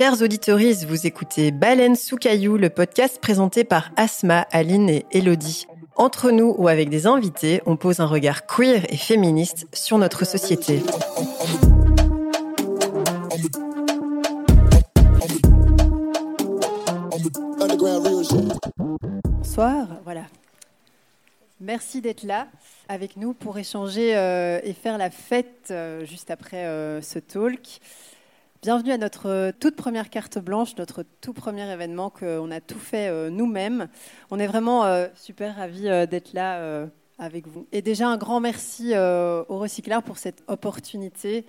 Chers auditeurs, vous écoutez Baleine sous caillou, le podcast présenté par Asma, Aline et Elodie. Entre nous ou avec des invités, on pose un regard queer et féministe sur notre société. Bonsoir, voilà. Merci d'être là avec nous pour échanger euh, et faire la fête euh, juste après euh, ce talk. Bienvenue à notre toute première carte blanche, notre tout premier événement qu'on a tout fait euh, nous-mêmes. On est vraiment euh, super ravis euh, d'être là avec vous. Et déjà un grand merci aux recycleurs pour cette opportunité.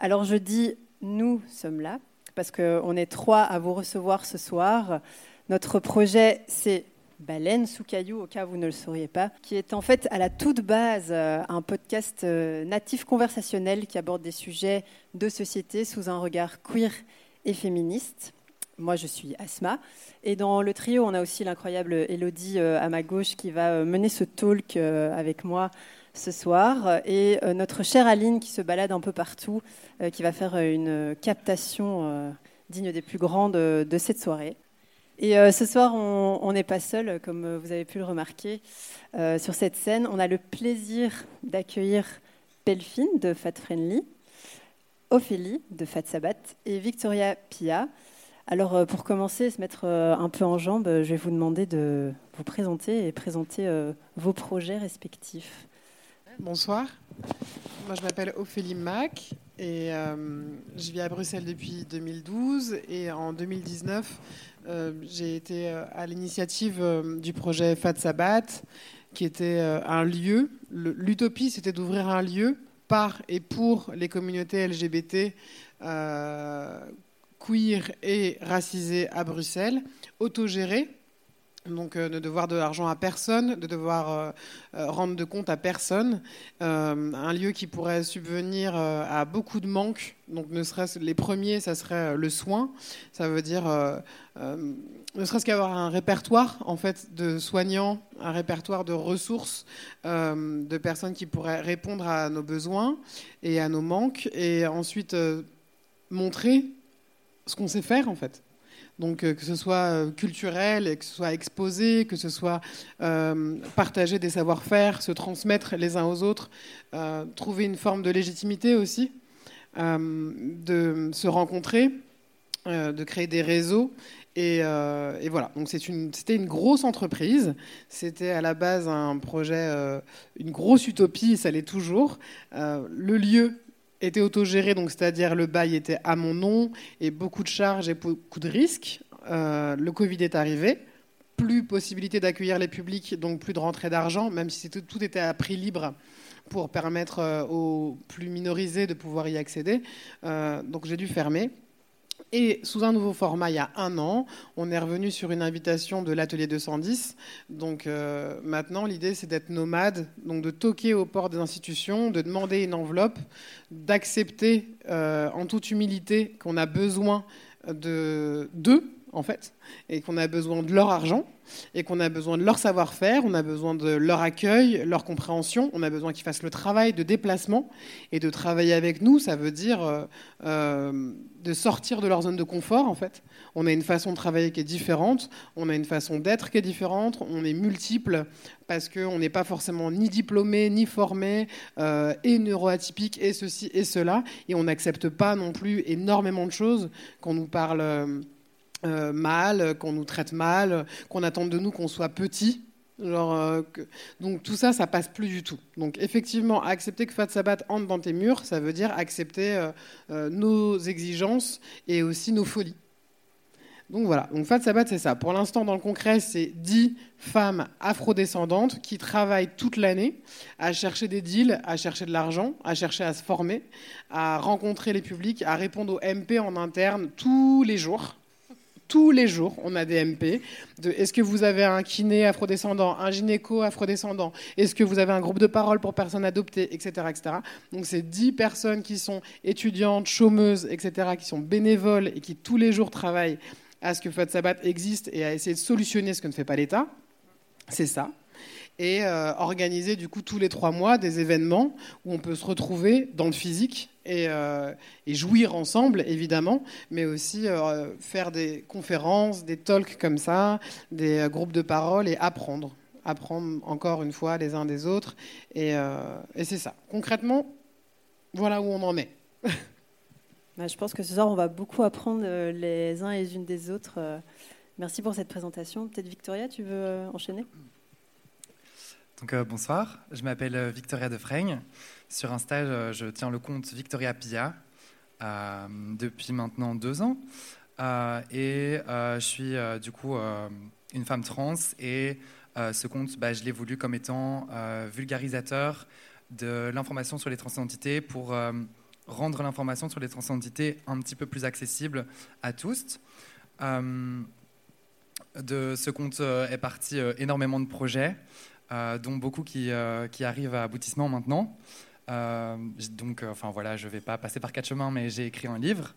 Alors je dis nous sommes là parce qu'on est trois à vous recevoir ce soir. Notre projet c'est Baleine sous caillou, au cas où vous ne le sauriez pas, qui est en fait à la toute base euh, un podcast euh, natif conversationnel qui aborde des sujets de société sous un regard queer et féministe. Moi, je suis Asma. Et dans le trio, on a aussi l'incroyable Elodie euh, à ma gauche qui va mener ce talk avec moi ce soir. Et notre chère Aline qui se balade un peu partout, qui va faire une captation digne des plus grandes de cette soirée. Et euh, ce soir, on n'est pas seul, comme vous avez pu le remarquer, euh, sur cette scène. On a le plaisir d'accueillir Pelfine de Fat Friendly, Ophélie de Fat Sabat et Victoria Pia. Alors, euh, pour commencer, se mettre un peu en jambe, je vais vous demander de vous présenter et présenter vos projets respectifs. Bonsoir. Moi, je m'appelle Ophélie Mac et je vis à Bruxelles depuis 2012. Et en 2019, euh, j'ai été euh, à l'initiative euh, du projet Fat Sabat, qui était un lieu. L'utopie, c'était d'ouvrir un lieu par et pour les communautés LGBT queer et racisées à Bruxelles, autogérées donc euh, de devoir de l'argent à personne, de devoir euh, euh, rendre de compte à personne, un lieu qui pourrait subvenir à beaucoup de manques. Donc ne serait les premiers, ça serait le soin, ça veut dire ne serait-ce qu'avoir un répertoire en fait de soignants, un répertoire de ressources, de personnes qui pourraient répondre à nos besoins et à nos manques, et ensuite montrer ce qu'on sait faire en fait. Donc euh, que ce soit euh, culturel, que ce soit exposé, que ce soit euh, partager des savoir-faire, se transmettre les uns aux autres, trouver une forme de légitimité aussi, de se rencontrer, de créer des réseaux. Et, voilà, donc c'était une, grosse entreprise. C'était à la base un projet, une grosse utopie, ça l'est toujours. le lieu était autogéré, donc c'est-à-dire le bail était à mon nom et beaucoup de charges et beaucoup de risques. Euh, le Covid est arrivé, plus possibilité d'accueillir les publics, donc plus de rentrée d'argent, même si tout était à prix libre pour permettre euh, aux plus minorisés de pouvoir y accéder. Euh, donc j'ai dû fermer. Et sous un nouveau format, il y a un an, on est revenu sur une invitation de l'atelier 210. Donc euh, maintenant, l'idée, c'est d'être nomade, donc de toquer aux portes des institutions, de demander une enveloppe, d'accepter euh, en toute humilité qu'on a besoin de d'eux, en fait, et qu'on a besoin de leur argent et qu'on a besoin de leur savoir-faire, on a besoin de leur accueil, leur compréhension, on a besoin qu'ils fassent le travail de déplacement et de travailler avec nous, ça veut dire euh, euh, de sortir de leur zone de confort en fait. On a une façon de travailler qui est différente, on a une façon d'être qui est différente, on est multiple parce qu'on n'est pas forcément ni diplômé, ni formé, euh, et neuroatypique, et ceci et cela, et on n'accepte pas non plus énormément de choses qu'on nous parle euh, mal, qu'on nous traite mal, qu'on attende de nous qu'on soit petit. Euh, donc tout ça, ça passe plus du tout. Donc effectivement, accepter que Fat Sabat entre dans tes murs, ça veut dire accepter euh, nos exigences et aussi nos folies. Donc voilà, donc Fat Sabat, c'est ça. Pour l'instant, dans le concret, c'est 10 femmes afrodescendantes qui travaillent toute l'année à chercher des deals, à chercher de l'argent, à chercher à se former, à rencontrer les publics, à répondre aux MP en interne tous les jours tous les jours, on a des MP. Est-ce que vous avez un kiné afrodescendant, un gynéco afrodescendant Est-ce que vous avez un groupe de parole pour personnes adoptées, etc. etc. Donc c'est 10 personnes qui sont étudiantes, chômeuses, etc., qui sont bénévoles et qui tous les jours travaillent à ce que Fat Sabat existe et à essayer de solutionner ce que ne fait pas l'État. C'est ça et euh, organiser du coup tous les trois mois des événements où on peut se retrouver dans le physique et, jouir ensemble, évidemment, mais aussi faire des conférences, des talks comme ça, des groupes de parole et apprendre. Apprendre encore une fois les uns des autres. Et, et c'est ça. Concrètement, voilà où on en est. Bah, je pense que ce soir, on va beaucoup apprendre euh, les uns et les unes des autres. Euh. Merci pour cette présentation. Peut-être Victoria, tu veux euh, enchaîner? Donc, bonsoir, je m'appelle Victoria de Sur Insta, je tiens le compte Victoria Pia depuis maintenant deux ans. et je suis du coup une femme trans et ce compte, bah, je l'ai voulu comme étant vulgarisateur de l'information sur les transidentités pour rendre l'information sur les transidentités un petit peu plus accessible à tous. Euh, de ce compte euh, est parti euh, énormément de projets, dont beaucoup qui, qui, arrivent à aboutissement maintenant. Donc, enfin voilà, je ne vais pas passer par quatre chemins, mais j'ai écrit un livre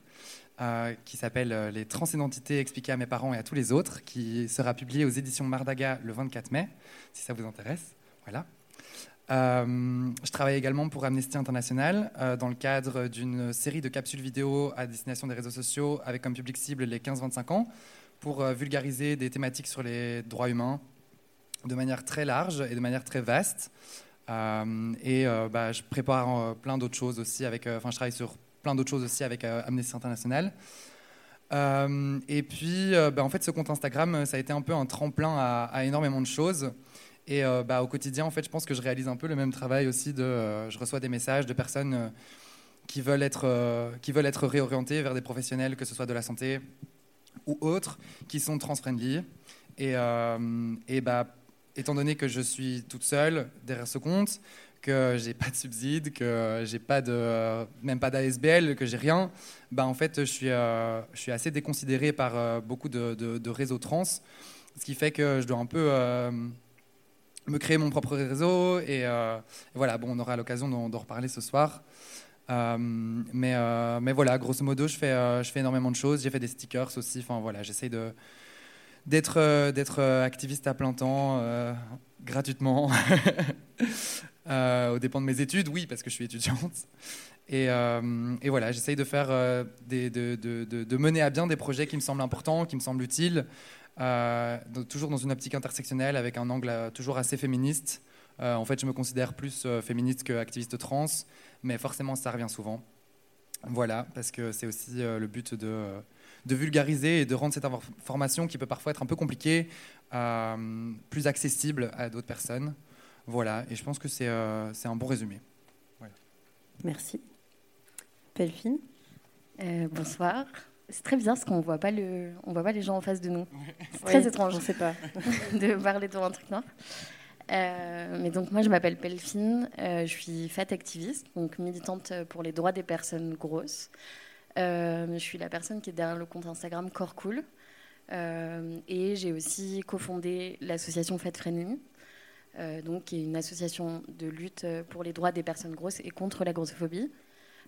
qui s'appelle Les transidentités expliquées à mes parents et à tous les autres, qui sera publié aux éditions Mardaga le 24 mai, si ça vous intéresse. Voilà. Euh, je travaille également pour Amnesty International euh, dans le cadre d'une série de capsules vidéo à destination des réseaux sociaux avec comme public cible les 15-25 ans pour euh, vulgariser des thématiques sur les droits humains de manière très large et de manière très vaste. Et bah, je prépare plein d'autres choses aussi avec, enfin je travaille sur plein d'autres choses aussi avec Amnesty International. et puis, bah, en fait, ce compte Instagram, ça a été un peu un tremplin à, énormément de choses. Et euh, bah, au quotidien, en fait, je pense que je réalise un peu le même travail aussi. De, euh, je reçois des messages de personnes euh, qui, veulent être, qui veulent être réorientées vers des professionnels, que ce soit de la santé ou autres, qui sont trans-friendly. Et, et bah, étant donné que je suis toute seule derrière ce compte, que j'ai pas de subside, que j'ai pas de, même pas d'ASBL, que j'ai rien, bah en fait, je suis, je suis assez déconsidéré par beaucoup de, de, réseaux trans, ce qui fait que je dois un peu me créer mon propre réseau. Euh, et, voilà, bon, on aura l'occasion d'en reparler ce soir. Euh, mais, euh, mais voilà, grosso modo, je fais, je fais énormément de choses. J'ai fait des stickers aussi. Enfin voilà, j'essaye de d'être d'être activiste à plein temps, gratuitement, au dépend de mes études. Oui, parce que je suis étudiante. Et, voilà, j'essaye de des, de, de, de, mener à bien des projets qui me semblent importants, qui me semblent utiles. Euh, toujours dans une optique intersectionnelle avec un angle euh, toujours assez féministe. Euh, en fait, je me considère plus féministe qu'activiste trans, mais forcément, ça revient souvent. Voilà, parce que c'est aussi le but de, de, vulgariser et de rendre cette information qui peut parfois être un peu compliquée plus accessible à d'autres personnes. Voilà, et je pense que c'est un bon résumé. Merci. Pelfine Bonsoir. C'est très bizarre parce qu'on voit pas le, on voit pas les gens en face de nous. C'est très étrange, je sais pas, de parler devant un truc noir. Euh, mais donc moi je m'appelle Pelfine, euh, je suis fat activiste, donc militante pour les droits des personnes grosses. Euh, je suis la personne qui est derrière le compte Instagram Corps Cool. et j'ai aussi cofondé l'association Fat Friendly, donc qui est une association de lutte pour les droits des personnes grosses et contre la grossophobie.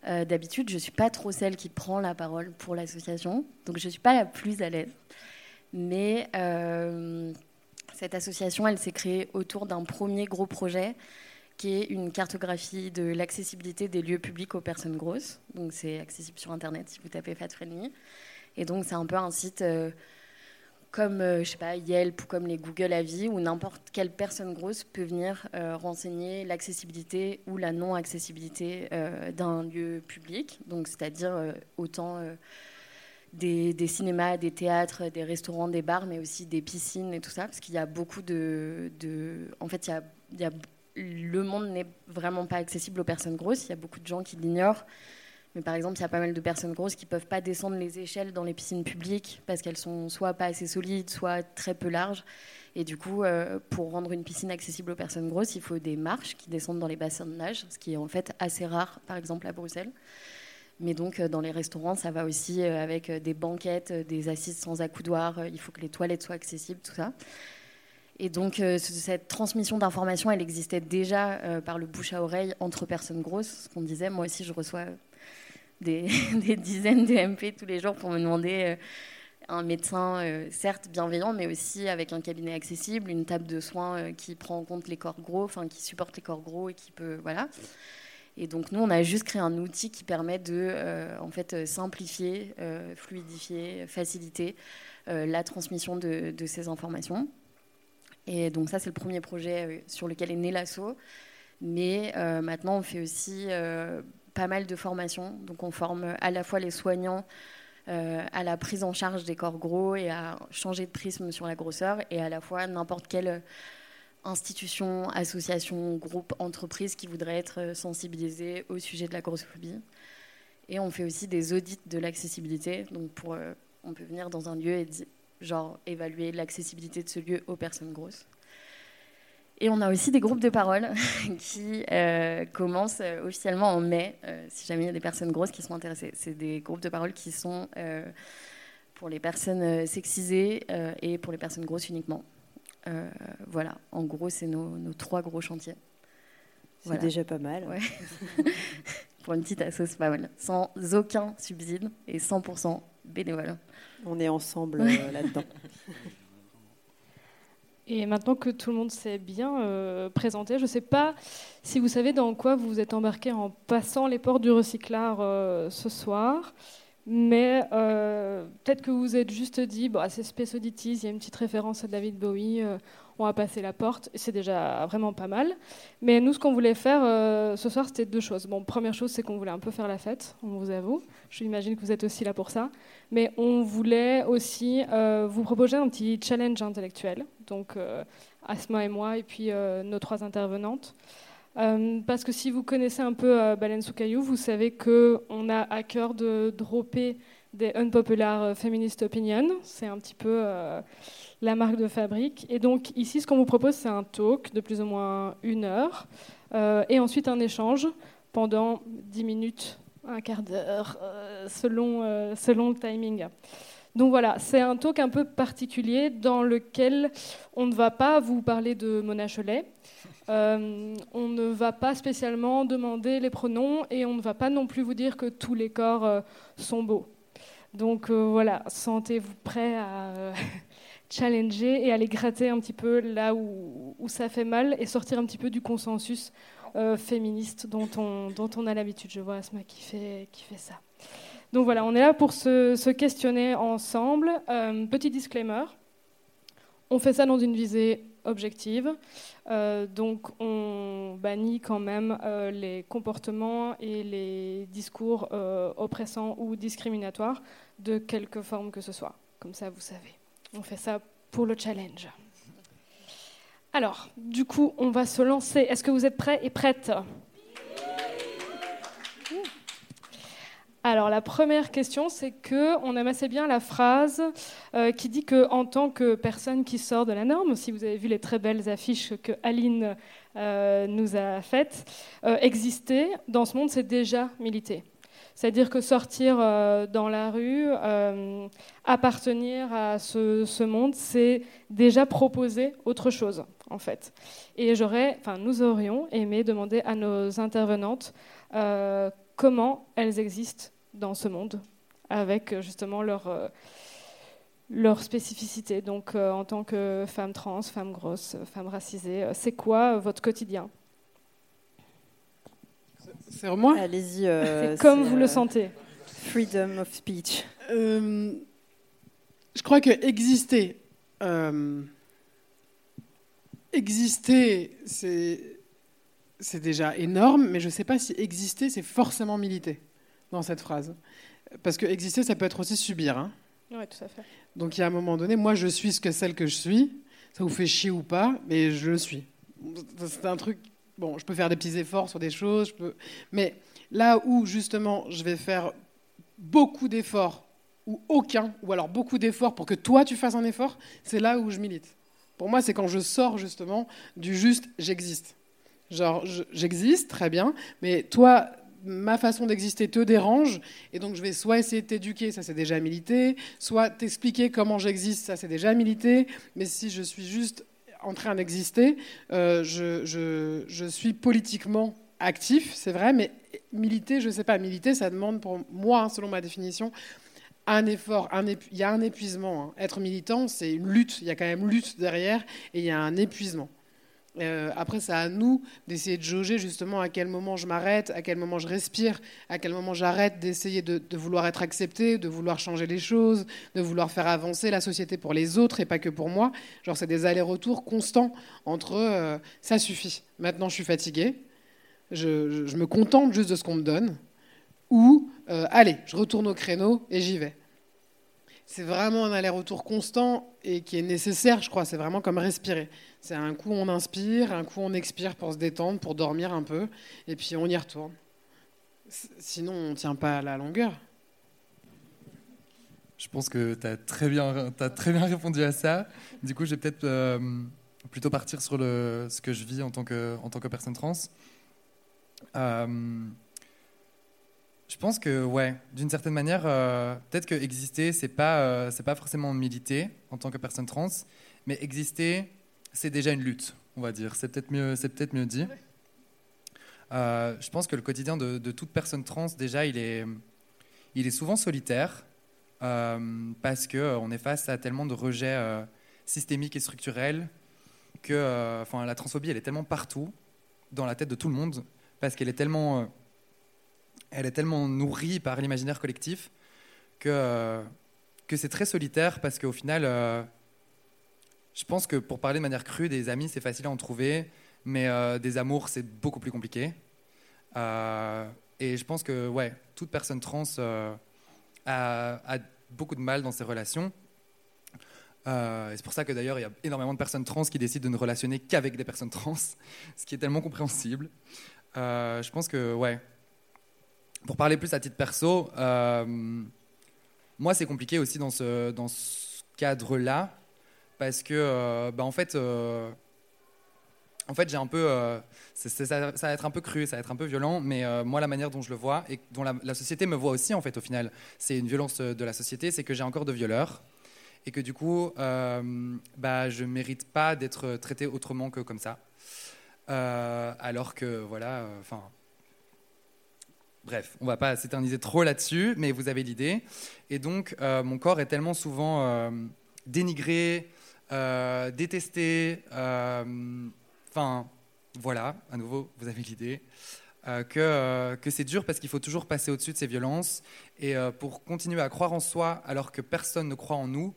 Euh, d'habitude, je ne suis pas trop celle qui prend la parole pour l'association, donc je ne suis pas la plus à l'aise. Mais euh, cette association, elle s'est créée autour d'un premier gros projet qui est une cartographie de l'accessibilité des lieux publics aux personnes grosses. Donc c'est accessible sur Internet si vous tapez Fat Friendly. Et donc c'est un peu un site... Euh, comme euh, je sais pas Yelp ou comme les Google Avis où n'importe quelle personne grosse peut venir euh, renseigner l'accessibilité ou la non accessibilité euh, d'un lieu public donc c'est-à-dire autant des, cinémas, des théâtres, des restaurants, des bars, mais aussi des piscines et tout ça, parce qu'il y a beaucoup de, en fait, il y a, le monde n'est vraiment pas accessible aux personnes grosses. Il y a beaucoup de gens qui l'ignorent. Mais par exemple, il y a pas mal de personnes grosses qui ne peuvent pas descendre les échelles dans les piscines publiques parce qu'elles sont soit pas assez solides, soit très peu larges. Et du coup, euh, pour rendre une piscine accessible aux personnes grosses, il faut des marches qui descendent dans les bassins de nage, ce qui est en fait assez rare, par exemple à Bruxelles. Mais donc, euh, dans les restaurants, ça va aussi euh, avec des banquettes, des assises sans accoudoir. Il faut que les toilettes soient accessibles, tout ça. Et donc, cette transmission d'informations, elle existait déjà par le bouche à oreille entre personnes grosses. Ce qu'on disait, moi aussi, je reçois des, dizaines de MP tous les jours pour me demander euh, un médecin, euh, certes bienveillant, mais aussi avec un cabinet accessible, une table de soins euh, qui prend en compte les corps gros, enfin qui supporte les corps gros et qui peut. Voilà. Et donc nous, on a juste créé un outil qui permet de en fait, simplifier, fluidifier, faciliter la transmission de, ces informations. Et donc ça, c'est le premier projet sur lequel est né l'assaut. Mais maintenant, on fait aussi pas mal de formations. Donc on forme à la fois les soignants euh, à la prise en charge des corps gros et à changer de prisme sur la grosseur, et à la fois n'importe quelle institution, association, groupe, entreprise qui voudrait être sensibilisée au sujet de la grossophobie. Et on fait aussi des audits de l'accessibilité. Donc euh, on peut venir dans un lieu et genre évaluer l'accessibilité de ce lieu aux personnes grosses. Et on a aussi des groupes de parole qui euh, commencent euh, officiellement en mai, euh, si jamais il y a des personnes grosses qui sont intéressées. C'est des groupes de parole qui sont pour les personnes sexisées et pour les personnes grosses uniquement. voilà, en gros, c'est nos, trois gros chantiers. C'est déjà pas mal. pour une petite asso, c'est pas mal. Sans aucun subside et 100% bénévole. On est ensemble là-dedans. Et maintenant que tout le monde s'est bien euh, présenté, je ne sais pas si vous savez dans quoi vous vous êtes embarqué en passant les portes du recyclard euh, ce soir, mais euh, peut-être que vous êtes juste dit, bah, c'est Space Oddities, il y a une petite référence à David Bowie, on va passer la porte, c'est déjà vraiment pas mal. Mais nous, ce qu'on voulait faire ce soir, c'était deux choses. Bon, première chose, c'est qu'on voulait un peu faire la fête, on vous avoue. Je imagine que vous êtes aussi là pour ça. Mais on voulait aussi vous proposer un petit challenge intellectuel donc euh, Asma et moi, et puis euh, nos trois intervenantes. Euh, parce que si vous connaissez un peu Baleine sous caillou, vous savez qu'on a à cœur de dropper des unpopular feminist opinions. C'est un petit peu la marque de fabrique. Et donc ici, ce qu'on vous propose, c'est un talk de plus ou moins une heure, et ensuite un échange pendant dix minutes, un quart d'heure, selon, selon le timing. Donc voilà, c'est un talk un peu particulier dans lequel on ne va pas vous parler de Mona Cholet, euh, on ne va pas spécialement demander les pronoms et on ne va pas non plus vous dire que tous les corps euh, sont beaux. Donc euh, voilà, sentez-vous prêt à challenger et aller gratter un petit peu là où, ça fait mal et sortir un petit peu du consensus féministe dont on, dont on a l'habitude. Je vois Asma qui fait, qui fait ça. Donc voilà, on est là pour se, questionner ensemble. Euh, petit disclaimer, on fait ça dans une visée objective. Euh, donc on bannit quand même euh, les comportements et les discours oppressants ou discriminatoires de quelque forme que ce soit. Comme ça, vous savez. On fait ça pour le challenge. Alors, du coup, on va se lancer. Est-ce que vous êtes prêts et prêtes? Alors la première question, c'est que on amassait bien la phrase euh, qui dit que en tant que personne qui sort de la norme, si vous avez vu les très belles affiches que Aline euh, nous a faites, euh, exister dans ce monde, c'est déjà militer. C'est-à-dire que sortir dans la rue, appartenir à ce, ce monde, c'est déjà proposer autre chose, en fait. Et j'aurais, enfin, nous aurions aimé demander à nos intervenantes comment elles existent dans ce monde, avec euh, justement leur, euh, leur spécificité. Donc, euh, en tant que femme trans, femme grosse, femme racisée, c'est quoi votre quotidien? C'est moi? Allez-y. c'est comme vous le sentez. Freedom of speech. je crois que exister, exister, c'est c'est déjà énorme, mais je ne sais pas si exister, c'est forcément militer dans cette phrase. Parce que exister, ça peut être aussi subir. Hein. Oui, tout à fait. Donc il y a un moment donné, moi je suis ce que celle que je suis, ça vous fait chier ou pas, mais je le suis. C'est un truc, bon, je peux faire des petits efforts sur des choses, je peux... mais là où justement je vais faire beaucoup d'efforts, ou aucun, ou alors beaucoup d'efforts pour que toi tu fasses un effort, c'est là où je milite. Pour moi, c'est quand je sors justement du juste j'existe. Genre, j'existe, très bien, mais toi, ma façon d'exister te dérange, et donc je vais soit essayer de t'éduquer, ça c'est déjà milité, soit t'expliquer comment j'existe, ça c'est déjà milité, mais si je suis juste en train d'exister, euh, je, suis politiquement actif, c'est vrai, mais militer, je ne sais pas, militer, ça demande pour moi, hein, selon ma définition, un effort, il y a un épuisement. Hein. Être militant, c'est une lutte, il y a quand même lutte derrière, et il y a un épuisement. Euh, après, c'est à nous d'essayer de jauger justement à quel moment je m'arrête, à quel moment je respire, à quel moment j'arrête d'essayer de, vouloir être accepté, de vouloir changer les choses, de vouloir faire avancer la société pour les autres et pas que pour moi. Genre, c'est des allers-retours constants entre euh, ça suffit, maintenant je suis fatigué, je, me contente juste de ce qu'on me donne, ou euh, allez, je retourne au créneau et j'y vais c'est vraiment un aller-retour constant et qui est nécessaire, je crois. C'est vraiment comme respirer. C'est un coup on inspire, un coup on expire pour se détendre, pour dormir un peu, et puis on y retourne. Sinon, on ne tient pas à la longueur. Je pense que tu as, très bien, as très bien répondu à ça. Du coup, je vais peut-être euh, plutôt partir sur le, ce que je vis en tant que, en tant que personne trans. Euh, je pense que, ouais, d'une certaine manière, euh, peut-être que exister, c'est pas, euh, c'est pas forcément militer en tant que personne trans, mais exister, c'est déjà une lutte, on va dire. C'est peut-être mieux, c'est peut-être mieux dit. Euh, je pense que le quotidien de, toute personne trans, déjà, il est, il est souvent solitaire parce que on est face à tellement de rejets systémiques et structurels que, enfin, la transphobie, elle est tellement partout dans la tête de tout le monde parce qu'elle est tellement elle est tellement nourrie par l'imaginaire collectif que, que c'est très solitaire parce qu'au final, euh, je pense que pour parler de manière crue, des amis, c'est facile à en trouver, mais euh, des amours, c'est beaucoup plus compliqué. Euh, et je pense que ouais, toute personne trans a, a, beaucoup de mal dans ses relations. c'est pour ça que d'ailleurs, il y a énormément de personnes trans qui décident de ne relationner qu'avec des personnes trans, ce qui est tellement compréhensible. je pense que ouais, pour parler plus à titre perso, euh, moi c'est compliqué aussi dans ce, cadre-là, parce que, euh, bah, en fait, euh, en fait j'ai un peu, ça, va être un peu cru, ça va être un peu violent, mais moi la manière dont je le vois et dont la, société me voit aussi, en fait, au final, c'est une violence de la société, c'est que j'ai encore de violeurs et que du coup, bah, je mérite pas d'être traité autrement que comme ça, alors que voilà, enfin Bref, on va pas s'éterniser trop là-dessus, mais vous avez l'idée. Et donc, euh, mon corps est tellement souvent euh, dénigré, euh, détesté, enfin, voilà, à nouveau, vous avez l'idée, que, que c'est dur parce qu'il faut toujours passer au-dessus de ces violences. Et pour continuer à croire en soi alors que personne ne croit en nous,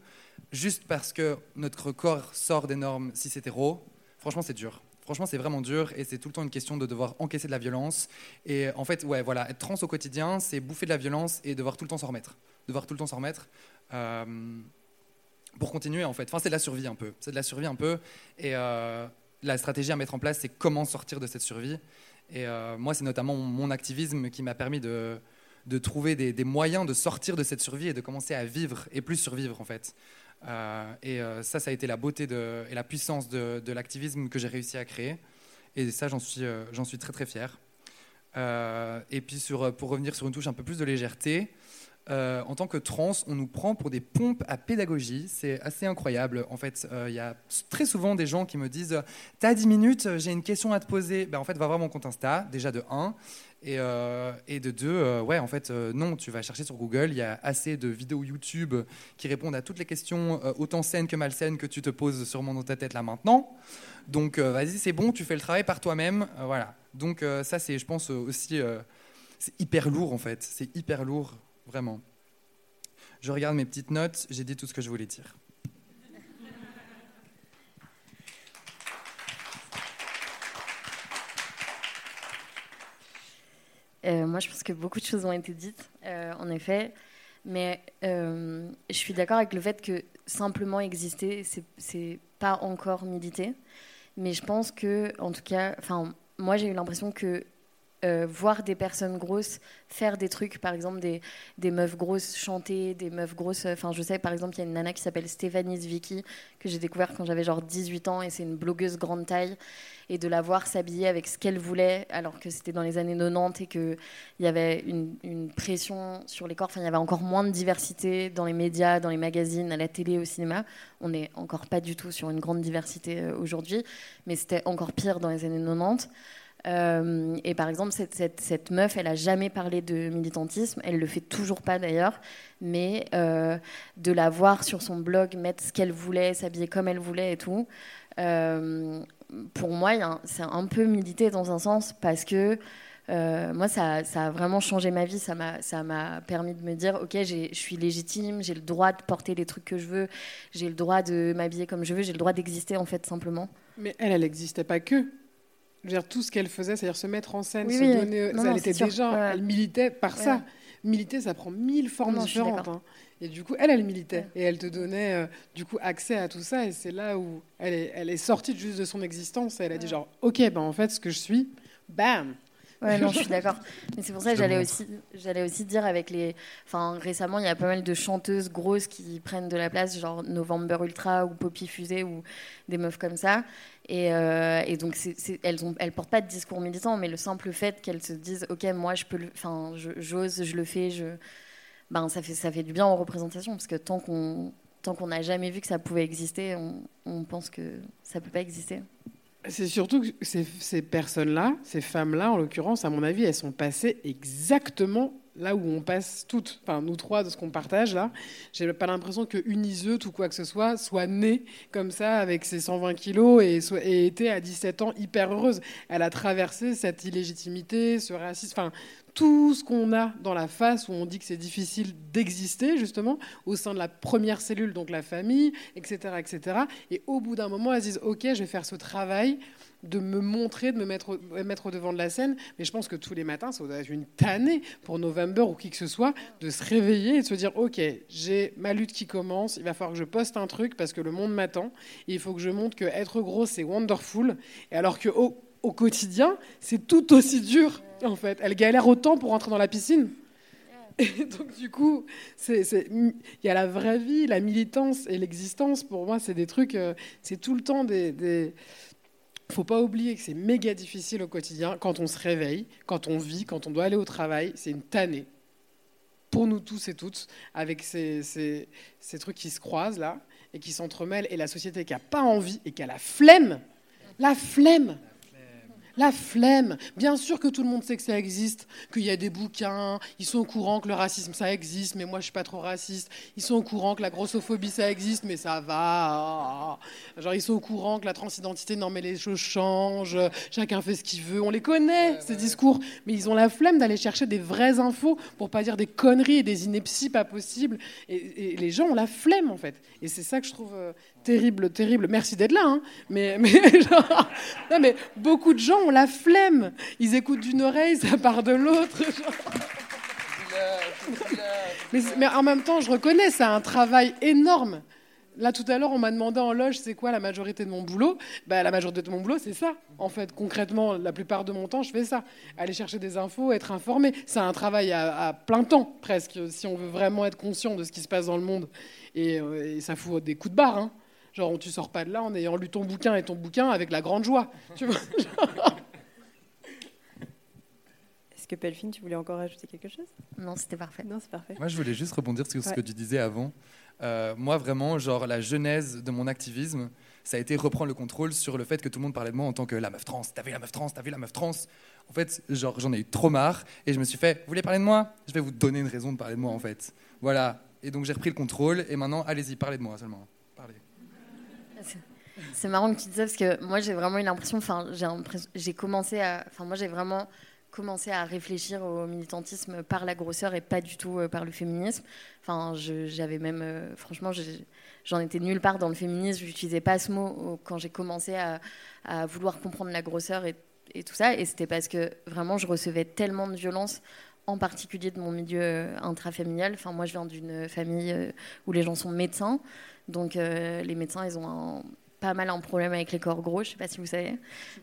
juste parce que notre corps sort des normes si c'est hétéro, franchement, c'est dur. Franchement, c'est vraiment dur et c'est tout le temps une question de devoir encaisser de la violence. Et en fait, ouais, voilà, être trans au quotidien, c'est bouffer de la violence et devoir tout le temps s'en remettre. Devoir tout le temps s'en remettre. Euh, pour continuer, en fait. Enfin, c'est de la survie un peu. C'est de la survie un peu. Et euh, la stratégie à mettre en place, c'est comment sortir de cette survie. Et euh, moi, c'est notamment mon activisme qui m'a permis de, de trouver des, des, moyens de sortir de cette survie et de commencer à vivre et plus survivre, en fait. Euh, et euh, ça, ça a été la beauté et la puissance de, l'activisme que j'ai réussi à créer. Et ça, j'en suis, euh, j'en suis très très fier. et puis sur, pour revenir sur une touche un peu plus de légèreté, en tant que trans, on nous prend pour des pompes à pédagogie. C'est assez incroyable. En fait, il y a très souvent des gens qui me disent T'as 10 minutes, j'ai une question à te poser. Ben, en fait, va voir mon compte Insta, déjà de 1. Euh, et, de deux, euh, ouais, en fait, euh, non, tu vas chercher sur Google, il y a assez de vidéos YouTube qui répondent à toutes les questions, autant saines que malsaines, que tu te poses sûrement dans ta tête là maintenant. Donc, vas-y, c'est bon, tu fais le travail par toi-même. voilà. Donc, ça, c'est, je pense, aussi, c'est hyper lourd, en fait. C'est hyper lourd, vraiment. Je regarde mes petites notes, j'ai dit tout ce que je voulais dire. Euh, moi, je pense que beaucoup de choses ont été dites, euh, en effet. Mais euh, je suis d'accord avec le fait que simplement exister, c'est pas encore militer. Mais je pense que, en tout cas, moi, j'ai eu l'impression que voir des personnes grosses faire des trucs, par exemple des, meufs grosses chanter, des meufs grosses. Enfin, je sais, par exemple, il y a une nana qui s'appelle Stéphanie Zwicky que j'ai découvert quand j'avais genre 18 ans et c'est une blogueuse grande taille et de la voir s'habiller avec ce qu'elle voulait, alors que c'était dans les années 90 et qu'il y avait une, pression sur les corps. Enfin, il y avait encore moins de diversité dans les médias, dans les magazines, à la télé, au cinéma. On n'est encore pas du tout sur une grande diversité euh, aujourd'hui, mais c'était encore pire dans les années 90. Euh, et par exemple, cette, meuf, elle a jamais parlé de militantisme, elle le fait toujours pas d'ailleurs, mais euh, de la voir sur son blog mettre ce qu'elle voulait, s'habiller comme elle voulait et tout, pour moi, c'est un peu militer dans un sens parce que euh, moi, ça, ça, a vraiment changé ma vie. Ça m'a permis de me dire, ok, je suis légitime, j'ai le droit de porter les trucs que je veux, j'ai le droit de m'habiller comme je veux, j'ai le droit d'exister en fait simplement. Mais elle, elle n'existait pas que. Je veux dire, tout ce qu'elle faisait, c'est-à-dire se mettre en scène, se donner, elle était déjà, elle militait par ça. Militer, ça prend mille formes différentes. Hein. Et du coup, elle, elle militait et elle te donnait euh, du coup accès à tout ça. Et c'est là où elle est, elle est sortie juste de son existence. Et elle a dit genre, ok, ben en fait, ce que je suis, bam, Ouais, non, je suis d'accord. Mais c'est pour ça que j'allais aussi, j'allais aussi dire avec les. Enfin, récemment, il y a pas mal de chanteuses grosses qui prennent de la place, genre November Ultra ou Poppy Fusée ou des meufs comme ça. Et, euh, et donc, elles, ont, elles portent pas de discours militant, mais le simple fait qu'elles se disent, ok, moi, je peux, le, enfin, j'ose, je, le fais, je, ben, ça fait, ça fait du bien en représentation, parce que tant qu'on, tant qu'on n'a jamais vu que ça pouvait exister, on, on pense que ça peut pas exister. C'est surtout que ces, ces personnes-là, ces femmes-là, en l'occurrence, à mon avis, elles sont passées exactement là où on passe toutes, enfin nous trois de ce qu'on partage là, j'ai pas l'impression que Uniseut ou quoi que ce soit soit née comme ça avec ses 120 kilos et, et était à 17 ans hyper heureuse. Elle a traversé cette illégitimité, ce racisme, enfin tout ce qu'on a dans la face où on dit que c'est difficile d'exister justement au sein de la première cellule, donc la famille, etc., etc. Et au bout d'un moment, elles disent ok, je vais faire ce travail de me montrer, de me mettre, mettre au devant de la scène. Mais je pense que tous les matins, ça doit être une tannée pour November ou qui que ce soit de se réveiller et de se dire ok, j'ai ma lutte qui commence, il va falloir que je poste un truc parce que le monde m'attend. Il faut que je montre que être gros c'est wonderful. Et alors que au quotidien, c'est tout aussi dur en fait. Elle galère autant pour entrer dans la piscine. Et donc du coup, il y a la vraie vie, la militance et l'existence. Pour moi, c'est des trucs, euh, c'est tout le temps des... Faut pas oublier que c'est méga difficile au quotidien quand on se réveille, quand on vit, quand on doit aller au travail. C'est une tannée pour nous tous et toutes, avec ces, ces, trucs qui se croisent là et qui s'entremêlent, et la société qui a pas envie et qui a la flemme, la flemme la flemme. Bien sûr que tout le monde sait que ça existe, qu'il y a des bouquins, ils sont au courant que le racisme ça existe, mais moi je suis pas trop raciste. Ils sont au courant que la grossophobie ça existe, mais ça va. Genre ils sont au courant que la transidentité, non mais les choses changent, chacun fait ce qu'il veut. On les connaît, ces discours, mais ils ont la flemme d'aller chercher des vraies infos pour pas dire des conneries et des inepties pas possibles. Et, les gens ont la flemme en fait. Et c'est ça que je trouve euh, terrible, terrible. Merci d'être là, hein. mais, mais, non, mais beaucoup de gens ont la flemme. Ils écoutent d'une oreille, ça part de l'autre. mais, en même temps, je reconnais, c'est un travail énorme. Là, tout à l'heure, on m'a demandé en loge, c'est quoi la majorité de mon boulot? Bah, La majorité de mon boulot, c'est ça. En fait, concrètement, la plupart de mon temps, je fais ça. Aller chercher des infos, être informé. C'est un travail à, plein temps, presque, si on veut vraiment être conscient de ce qui se passe dans le monde. Et, euh, ça fout des coups de barre. Hein. Genre, tu sors pas de là en ayant lu ton bouquin et ton bouquin avec la grande joie. Tu vois Est-ce que Pelfine, tu voulais encore ajouter quelque chose? Non, c'était parfait. Non, c'est parfait. Moi, je voulais juste rebondir sur ce que tu disais avant. Euh, moi, vraiment, genre, la genèse de mon activisme, ça a été reprendre le contrôle sur le fait que tout le monde parlait de moi en tant que la meuf trans. T'as vu la meuf trans, t'as vu la meuf trans? En fait, genre, j'en ai eu trop marre et je me suis fait, vous voulez parler de moi? Je vais vous donner une raison de parler de moi, en fait. Voilà. Et donc, j'ai repris le contrôle et maintenant, allez-y, parlez de moi seulement. C'est marrant que tu dises parce que moi j'ai vraiment eu l'impression, enfin j'ai commencé à, enfin moi j'ai vraiment commencé à réfléchir au militantisme par la grosseur et pas du tout euh, par le féminisme. Enfin j'avais même, euh, franchement j'en étais nulle part dans le féminisme, j'utilisais pas ce mot quand j'ai commencé à, vouloir comprendre la grosseur et, et tout ça et c'était parce que vraiment je recevais tellement de violence en particulier de mon milieu euh, intrafamilial. Enfin, moi, je viens d'une famille où les gens sont médecins. Donc euh, les médecins, ils ont pas mal un problème avec les corps gros, je sais pas si vous savez.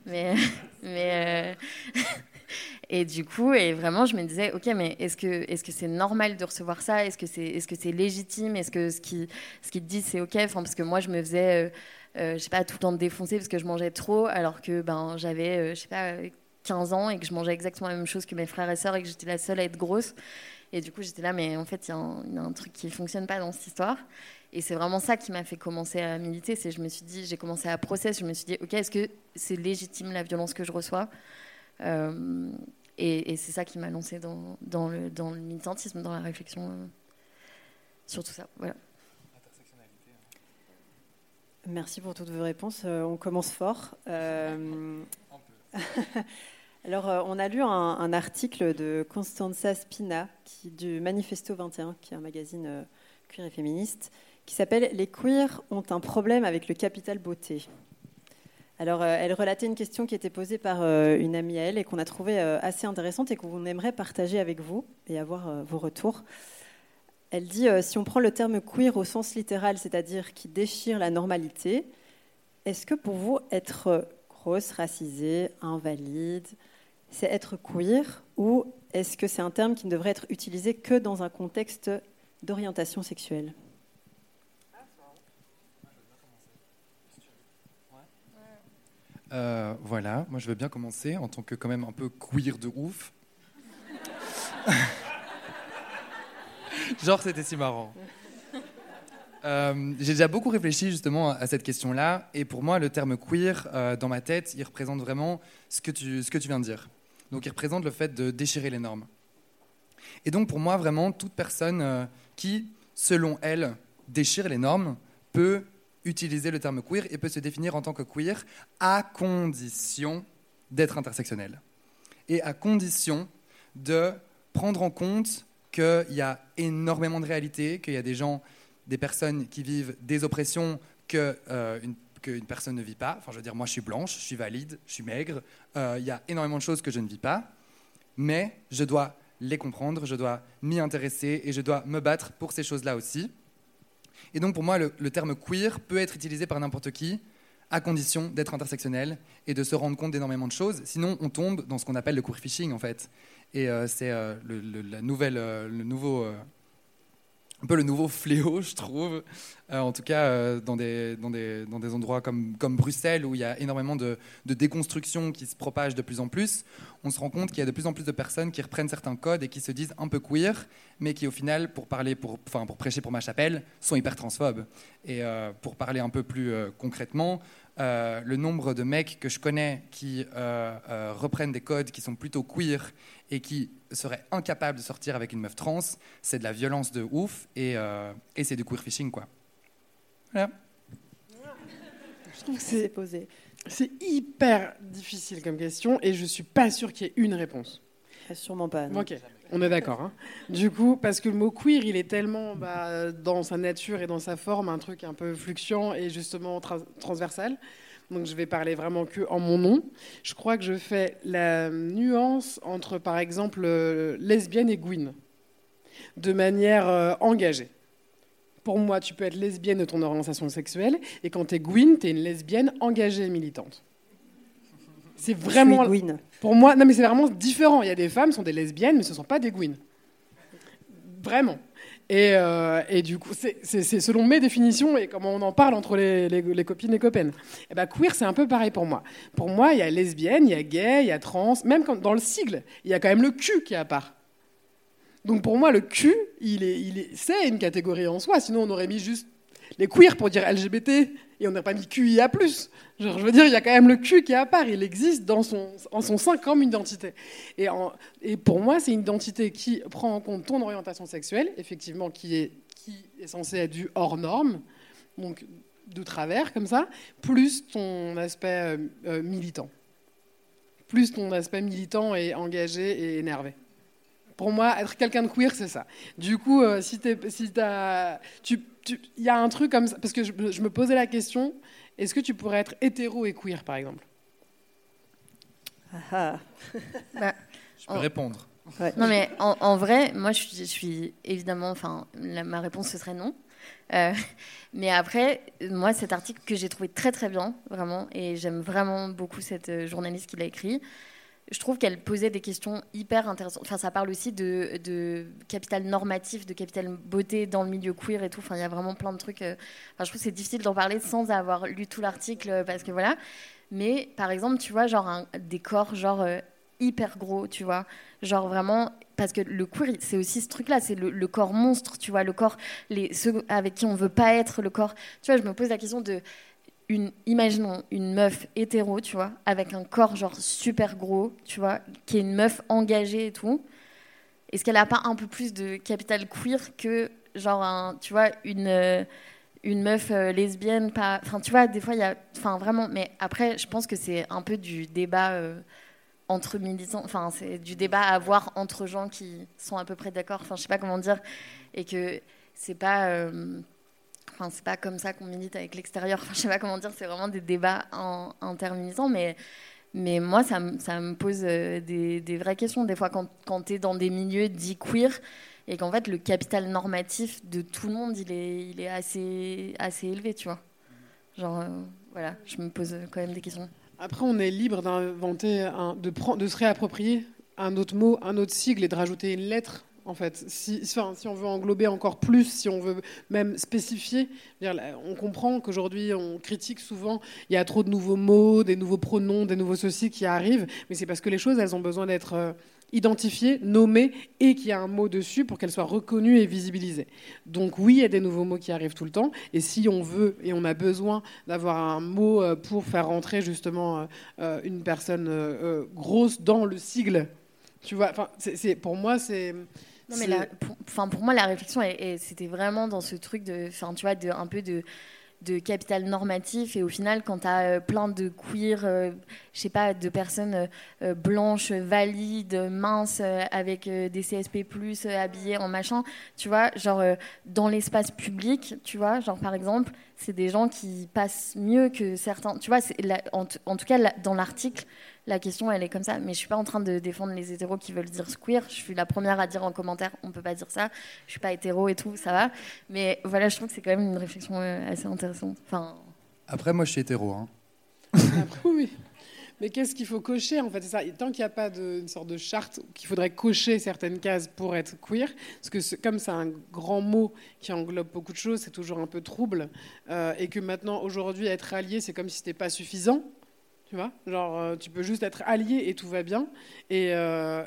Mais, euh, et du coup, et vraiment, je me disais, ok, mais est-ce que est-ce que c'est normal de recevoir ça? Est-ce que c'est est-ce que légitime? Est-ce que ce qui ce qui te dit c'est ok? Enfin, parce que moi, je me faisais, euh, je sais pas, tout le temps défoncer parce que je mangeais trop, alors que ben j'avais, je sais pas. 15 ans et que je mangeais exactement la même chose que mes frères et sœurs et que j'étais la seule à être grosse. Et du coup, j'étais là, mais en fait, il y, y, a un truc qui fonctionne pas dans cette histoire. Et c'est vraiment ça qui m'a fait commencer à militer. C'est je me suis dit, j'ai commencé à process, je me suis dit, ok, est-ce que c'est légitime la violence que je reçois? Euh, Et, c'est ça qui m'a lancé dans, dans, le, dans le militantisme, dans la réflexion euh, sur tout ça. Voilà. Merci pour toutes vos réponses. Euh, on commence fort. Euh, Alors, euh, on a lu un, article de Constanza Spina qui, du Manifesto 21, qui est un magazine queer et féministe, qui s'appelle Les queers ont un problème avec le capital beauté. Alors, elle relatait une question qui était posée par une amie à elle et qu'on a trouvée assez intéressante et qu'on aimerait partager avec vous et avoir vos retours. Elle dit euh, si on prend le terme queer au sens littéral, c'est-à-dire qui déchire la normalité, est-ce que pour vous être grosse, racisée, invalide, c'est être queer ou est-ce que c'est un terme qui ne devrait être utilisé que dans un contexte d'orientation sexuelle? Euh, voilà, moi je veux bien commencer en tant que quand même un peu queer de ouf. Genre, c'était si marrant. Euh, j'ai déjà beaucoup réfléchi justement à cette question-là, et pour moi, le terme queer, euh, dans ma tête, il représente vraiment ce que, tu, ce que tu viens de dire. Donc, il représente le fait de déchirer les normes. Et donc, pour moi, vraiment, toute personne qui, selon elle, déchire les normes peut utiliser le terme queer et peut se définir en tant que queer à condition d'être intersectionnel et à condition de prendre en compte qu'il y a énormément de réalités, qu'il y a des gens, des personnes qui vivent des oppressions que euh, qu'une personne ne vit pas. Enfin, je veux dire, moi, je suis blanche, je suis valide, je suis maigre. Euh, il y a énormément de choses que je ne vis pas, mais je dois les comprendre, je dois m'y intéresser et je dois me battre pour ces choses-là aussi. Et donc, pour moi, le, terme queer peut être utilisé par n'importe qui, à condition d'être intersectionnel et de se rendre compte d'énormément de choses. Sinon, on tombe dans ce qu'on appelle le queer phishing, en fait. Et euh, c'est euh, euh, le nouveau un peu le nouveau fléau, je trouve, en tout cas dans, des, dans, des, dans, des, endroits comme, comme, Bruxelles, où il y a énormément de, de, déconstruction qui se propage de plus en plus, on se rend compte qu'il y a de plus en plus de personnes qui reprennent certains codes et qui se disent un peu queer, mais qui au final, pour, parler pour, enfin, pour prêcher pour ma chapelle, sont hyper transphobes. Et pour parler un peu plus concrètement, euh, le nombre de mecs que je connais qui euh, euh, reprennent des codes qui sont plutôt queer et qui seraient incapables de sortir avec une meuf trans, c'est de la violence de ouf et, et c'est du queer phishing quoi. Voilà. Je trouve que c'est posé. C'est hyper difficile comme question et je suis pas sûr qu'il y ait une réponse. Sûrement pas. Ok, on est d'accord. Hein. Du coup, parce que le mot queer, il est tellement bah, dans sa nature et dans sa forme un truc un peu fluctuant et justement transversal. Donc je vais parler vraiment que en mon nom. Je crois que je fais la nuance entre, par exemple, euh, lesbienne et gouine, de manière euh, engagée. Pour moi, tu peux être lesbienne de ton orientation sexuelle, et quand tu es gouine, tu es une lesbienne engagée et militante. C'est vraiment. Pour moi, non, mais c'est vraiment différent. Il y a des femmes qui sont des lesbiennes, mais ce ne sont pas des gouines. Vraiment. Et, euh, et, du coup, c'est selon mes définitions et comment on en parle entre les, copines et eh ben, queer, c'est un peu pareil pour moi. Pour moi, il y a lesbienne, il y a gay, il y a trans. Même dans le sigle, il y a quand même le Q qui est à part. Donc pour moi, le Q, il est, c'est une catégorie en soi. Sinon, on aurait mis juste les queers pour dire LGBT et on n'a pas mis QIA+. Genre, je veux dire, il y a quand même le Q qui est à part, il existe dans son, en son sein comme identité. Et, et pour moi, c'est une identité qui prend en compte ton orientation sexuelle, effectivement, qui est, qui est censée être du hors norme, donc de travers, comme ça, plus ton aspect euh, euh, militant. Plus ton aspect militant et engagé et énervé. Pour moi, être quelqu'un de queer, c'est ça. Du coup, euh, si, si as, tu il y a un truc comme ça, parce que je, me posais la question, est-ce que tu pourrais être hétéro et queer, par exemple? Ah ah. Bah, Je peux répondre. Non, mais en, vrai, moi, je suis, évidemment, enfin, ma réponse, ce serait non. Euh, mais après, moi, cet article que j'ai trouvé très très bien, vraiment, et j'aime vraiment beaucoup cette euh, journaliste qui l'a écrit, je trouve qu'elle posait des questions hyper intéressantes. Enfin, ça parle aussi de, capital normatif, de capital beauté dans le milieu queer et tout. Enfin, il y a vraiment plein de trucs. Euh, enfin, je trouve que c'est difficile d'en parler sans avoir lu tout l'article euh, parce que voilà. Mais par exemple, tu vois, genre un, des corps genre euh, hyper gros, tu vois, genre vraiment parce que le queer, c'est aussi ce truc-là, c'est le, corps monstre, tu vois, le corps, ceux avec qui on veut pas être, le corps. Tu vois, je me pose la question de imaginons une meuf hétéro, tu vois, avec un corps genre super gros, tu vois, qui est une meuf engagée et tout. Est-ce qu'elle a pas un peu plus de capital queer que genre un, tu vois, une, une meuf lesbienne, pas. Enfin, tu vois, des fois, il y a. Enfin, vraiment. Mais après, je pense que c'est un peu du débat entre militants. Enfin, c'est du débat à avoir entre gens qui sont à peu près d'accord. Enfin, je sais pas comment dire. Et que c'est pas. Enfin, c'est pas comme ça qu'on milite avec l'extérieur. Enfin, je sais pas comment dire. C'est vraiment des débats en, intermilitants. Mais mais moi, ça, ça me pose euh, des, des, vraies questions. Des fois, quand, quand tu es dans des milieux dits queer, et qu'en fait, le capital normatif de tout le monde, il est, il est assez, assez élevé, tu vois. Genre, euh, voilà, je me pose quand même des questions. Après, on est libre d'inventer, de, de se réapproprier un autre mot, un autre sigle et de rajouter une lettre en fait. Si, on veut englober encore plus, si on veut même spécifier, on comprend qu'aujourd'hui on critique souvent, il y a trop de nouveaux mots, des nouveaux pronoms, des nouveaux ceci qui arrivent, mais c'est parce que les choses, elles ont besoin d'être euh, identifiées, nommées et qu'il y a un mot dessus pour qu'elles soient reconnues et visibilisées. Donc oui, il y a des nouveaux mots qui arrivent tout le temps, et si on veut et on a besoin d'avoir un mot euh, pour faire rentrer justement euh, une personne grosse dans le sigle, tu vois, c'est pour moi c'est non, mais pour, moi, la réflexion, c'était vraiment dans ce truc de, enfin, tu vois, de, un peu de, de capital normatif. Et au final, quand tu as euh, plein de queer, euh, je sais pas, de personnes euh, blanches, valides, minces, avec des CSP, habillées en machin, tu vois, genre dans l'espace public, tu vois, genre par exemple, c'est des gens qui passent mieux que certains. Tu vois, en, en, tout cas, dans l'article, la question, elle est comme ça. Mais je suis pas en train de défendre les hétéros qui veulent dire queer. Je suis la première à dire en commentaire, on peut pas dire ça. Je suis pas hétéro et tout, ça va. Mais voilà, je trouve que c'est quand même une réflexion euh, assez intéressante. Enfin. Après, moi, je suis hétéro. Hein. oui. Mais qu'est-ce qu'il faut cocher en fait ça. Tant qu'il n'y a pas de, une sorte de charte qu'il faudrait cocher certaines cases pour être queer, parce que comme c'est un grand mot qui englobe beaucoup de choses, c'est toujours un peu trouble, euh, et que maintenant aujourd'hui être allié, c'est comme si c'était pas suffisant. Tu vois, genre, euh, tu peux juste être allié et tout va bien. Et, euh,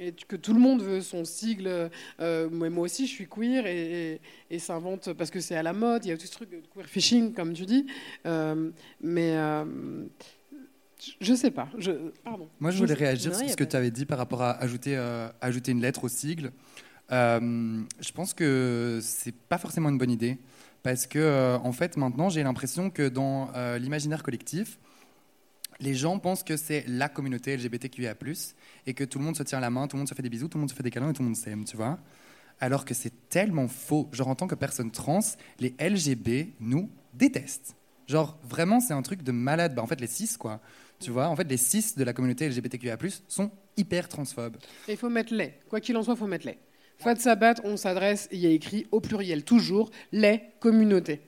et, que tout le monde veut son sigle. Euh, moi, aussi, je suis queer et, et s'invente parce que c'est à la mode. Il y a tout ce truc de queer phishing, comme tu dis. mais je sais pas. Je, pardon. Moi, je voulais réagir sur ce que tu avais dit par rapport à ajouter, ajouter une lettre au sigle. je pense que c'est pas forcément une bonne idée parce que, en fait, maintenant, j'ai l'impression que dans l'imaginaire collectif, les gens pensent que c'est la communauté LGBTQIA+, et que tout le monde se tient la main, tout le monde se fait des bisous, tout le monde se fait des câlins et tout le monde s'aime, tu vois Alors que c'est tellement faux. Genre, en tant que personne trans, les LGB nous détestent. Genre, vraiment, c'est un truc de malade. Bah, en fait, les cis, quoi. Tu vois, en fait, les cis de la communauté LGBTQIA+, sont hyper transphobes. Il faut mettre les. Quoi qu'il en soit, il faut mettre les. Fat Sabat, on s'adresse, il y a écrit au pluriel, toujours, les communautés.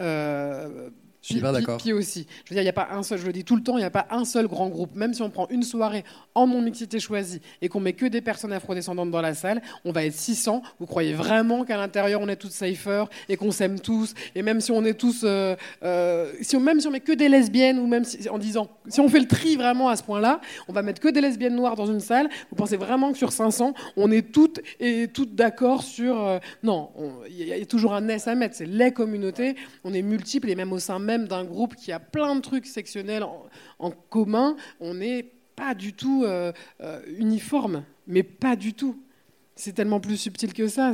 Euh, je suis d'accord. Puis aussi. Je veux dire, il n'y a pas un seul, je le dis tout le temps, il n'y a pas un seul grand groupe. Même si on prend une soirée en non-mixité choisie et qu'on met que des personnes afrodescendantes dans la salle, on va être 600. Vous croyez vraiment qu'à l'intérieur, on est tous safer et qu'on s'aime tous Et même si on est tous. Euh, euh, si on, même si on met que des lesbiennes, ou même si, en disant. Si on fait le tri vraiment à ce point-là, on va mettre que des lesbiennes noires dans une salle, vous pensez vraiment que sur 500, on est toutes et toutes d'accord sur. Euh, non, il y, a toujours un S à mettre. C'est les communautés. On est multiples et même au sein même d'un groupe qui a plein de trucs sectionnels en, commun, on n'est pas du tout euh, euh, uniforme, mais pas du tout. C'est tellement plus subtil que ça.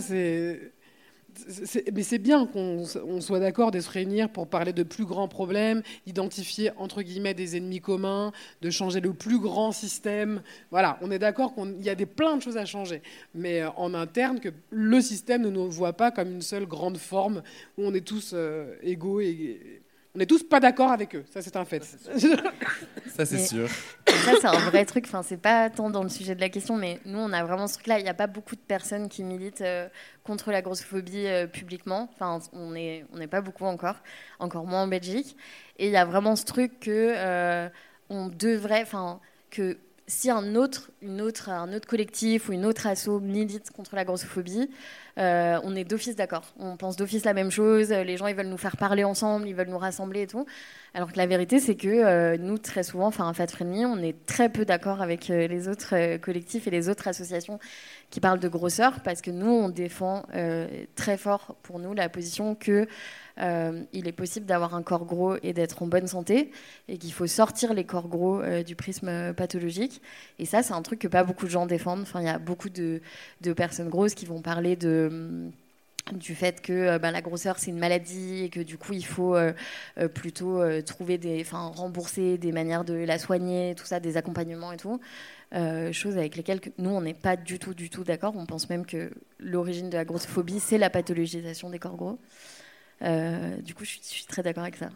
Mais c'est bien qu'on soit d'accord de se réunir pour parler de plus grands problèmes, identifier entre guillemets des ennemis communs, de changer le plus grand système. Voilà, on est d'accord qu'il y a des, plein de choses à changer, mais euh, en interne, que le système ne nous voit pas comme une seule grande forme où on est tous égaux et, on n'est tous pas d'accord avec eux, ça c'est un fait. Ça c'est sûr. Ça c'est un vrai truc, enfin, c'est pas tant dans le sujet de la question, mais nous on a vraiment ce truc-là. Il n'y a pas beaucoup de personnes qui militent euh, contre la grossophobie euh, publiquement. Enfin, on n'est on pas beaucoup encore, encore moins en Belgique. Et il y a vraiment ce truc que euh, on devrait, enfin, que si un autre, une autre, un autre collectif ou une autre asso milite contre la grossophobie, euh, on est d'office d'accord. On pense d'office la même chose. Les gens, ils veulent nous faire parler ensemble, ils veulent nous rassembler et tout. Alors que la vérité, c'est que euh, nous, très souvent, enfin, Fat Friendly, on est très peu d'accord avec euh, les autres collectifs et les autres associations qui parlent de grosseur, parce que nous, on défend très fort pour nous la position que euh, il est possible d'avoir un corps gros et d'être en bonne santé, et qu'il faut sortir les corps gros euh, du prisme pathologique. Et ça, c'est un truc que pas beaucoup de gens défendent. Enfin, il y a beaucoup de, personnes grosses qui vont parler de du fait que ben, la grosseur c'est une maladie et que du coup il faut plutôt trouver des, enfin rembourser des manières de la soigner, tout ça, des accompagnements et tout. choses avec lesquelles nous on n'est pas du tout du tout d'accord. On pense même que l'origine de la grossophobie c'est la pathologisation des corps gros. Du coup je suis, très d'accord avec ça.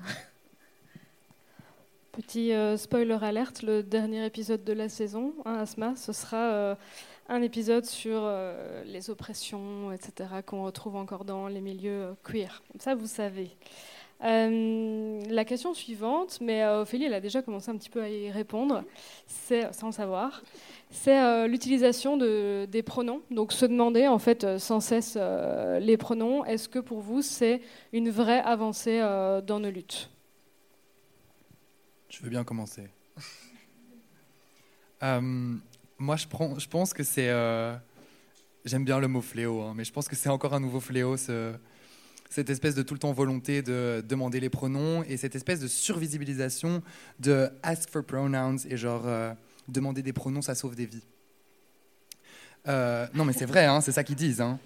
Petit euh, spoiler alerte, le dernier épisode de la saison, hein, Asma, ce sera euh, un épisode sur euh, les oppressions, etc., qu'on retrouve encore dans les milieux queer. Comme ça, vous savez. la question suivante, mais Ophélie, elle a déjà commencé un petit peu à y répondre, c'est, sans le savoir, c'est l'utilisation de, des pronoms. Donc se demander en fait sans cesse les pronoms, est-ce que pour vous c'est une vraie avancée dans nos luttes? Je veux bien commencer. Euh, moi, je, pense que c'est. Euh, j'aime bien le mot fléau, hein, mais je pense que c'est encore un nouveau fléau, cette espèce de tout le temps volonté de demander les pronoms et cette espèce de survisibilisation de ask for pronouns et genre euh, demander des pronoms, ça sauve des vies. non, mais c'est vrai, hein, c'est ça qu'ils disent. Hein.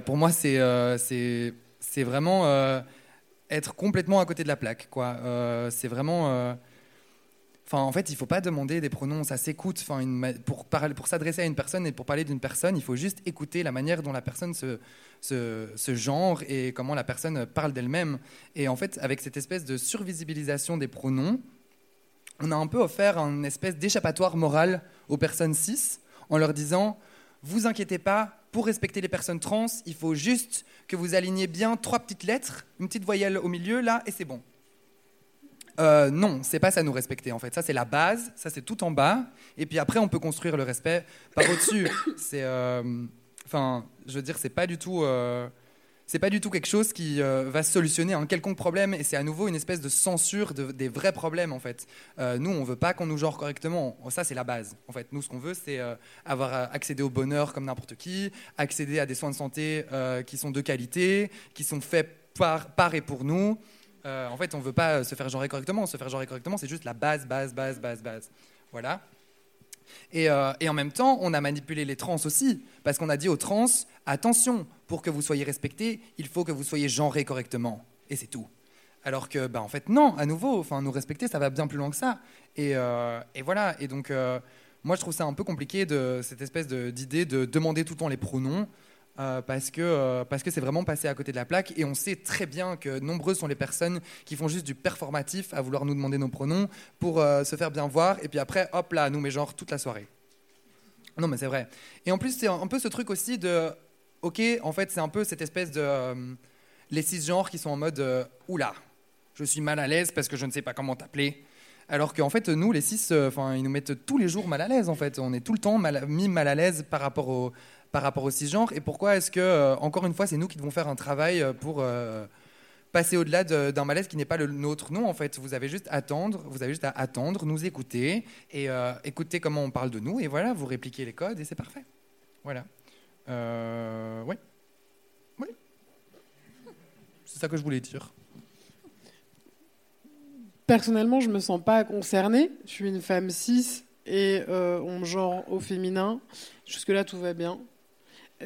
pour moi, c'est c'est vraiment être complètement à côté de la plaque. Quoi. Euh, c'est vraiment. Euh, en fait, il ne faut pas demander des pronoms, ça s'écoute. Pour, s'adresser à une personne et pour parler d'une personne, il faut juste écouter la manière dont la personne se, se, genre et comment la personne parle d'elle-même. Et en fait, avec cette espèce de survisibilisation des pronoms, on a un peu offert une espèce d'échappatoire moral aux personnes cis en leur disant Vous inquiétez pas, pour respecter les personnes trans, il faut juste que vous aligniez bien trois petites lettres, une petite voyelle au milieu, là, et c'est bon. Euh, non, c'est pas ça nous respecter en fait. Ça c'est la base, ça c'est tout en bas, et puis après on peut construire le respect par au-dessus. C'est, euh, enfin, je veux dire, c'est pas du tout. Euh, c'est pas du tout quelque chose qui euh, va solutionner un quelconque problème et c'est à nouveau une espèce de censure des vrais problèmes en fait. Euh, nous, on veut pas qu'on nous genre correctement. Ça, c'est la base. En fait, nous, ce qu'on veut, c'est euh, avoir accédé au bonheur comme n'importe qui, accéder à des soins de santé qui sont de qualité, qui sont faits par, par et pour nous. en fait, on veut pas se faire genrer correctement. Se faire genrer correctement, c'est juste la base, base, base, base, base. Voilà. Et, et, en même temps, on a manipulé les trans aussi, parce qu'on a dit aux trans, attention, pour que vous soyez respecté, il faut que vous soyez genré correctement. Et c'est tout. Alors que, bah, en fait, non, à nouveau, enfin, nous respecter, ça va bien plus loin que ça. Et, euh, voilà. Et donc, euh, moi, je trouve ça un peu compliqué, de, cette espèce d'idée de, demander tout le temps les pronoms. Euh, parce que parce que c'est vraiment passé à côté de la plaque et on sait très bien que nombreuses sont les personnes qui font juste du performatif à vouloir nous demander nos pronoms pour se faire bien voir et puis après hop là nous met genre toute la soirée. Non mais c'est vrai. Et en plus c'est un peu ce truc aussi de ok, en fait, c'est un peu cette espèce de. Euh, les cisgenres qui sont en mode euh, oula, je suis mal à l'aise parce que je ne sais pas comment t'appeler. Alors qu'en fait, nous, les euh, enfin, ils nous mettent tous les jours mal à l'aise, en fait. On est tout le temps mis mal à l'aise par rapport au, par rapport aux cisgenres. Et pourquoi est-ce que, encore une fois, c'est nous qui devons faire un travail pour passer au-delà d'un malaise qui n'est pas le nôtre Non, en fait, vous avez juste à attendre, vous avez juste à attendre, nous écouter et écouter comment on parle de nous. Et voilà, vous répliquez les codes et c'est parfait. Voilà. Euh, oui. Oui. C'est ça que je voulais dire. Personnellement, je me sens pas concernée. Je suis une femme cis et euh, on me genre au féminin. Jusque-là, tout va bien.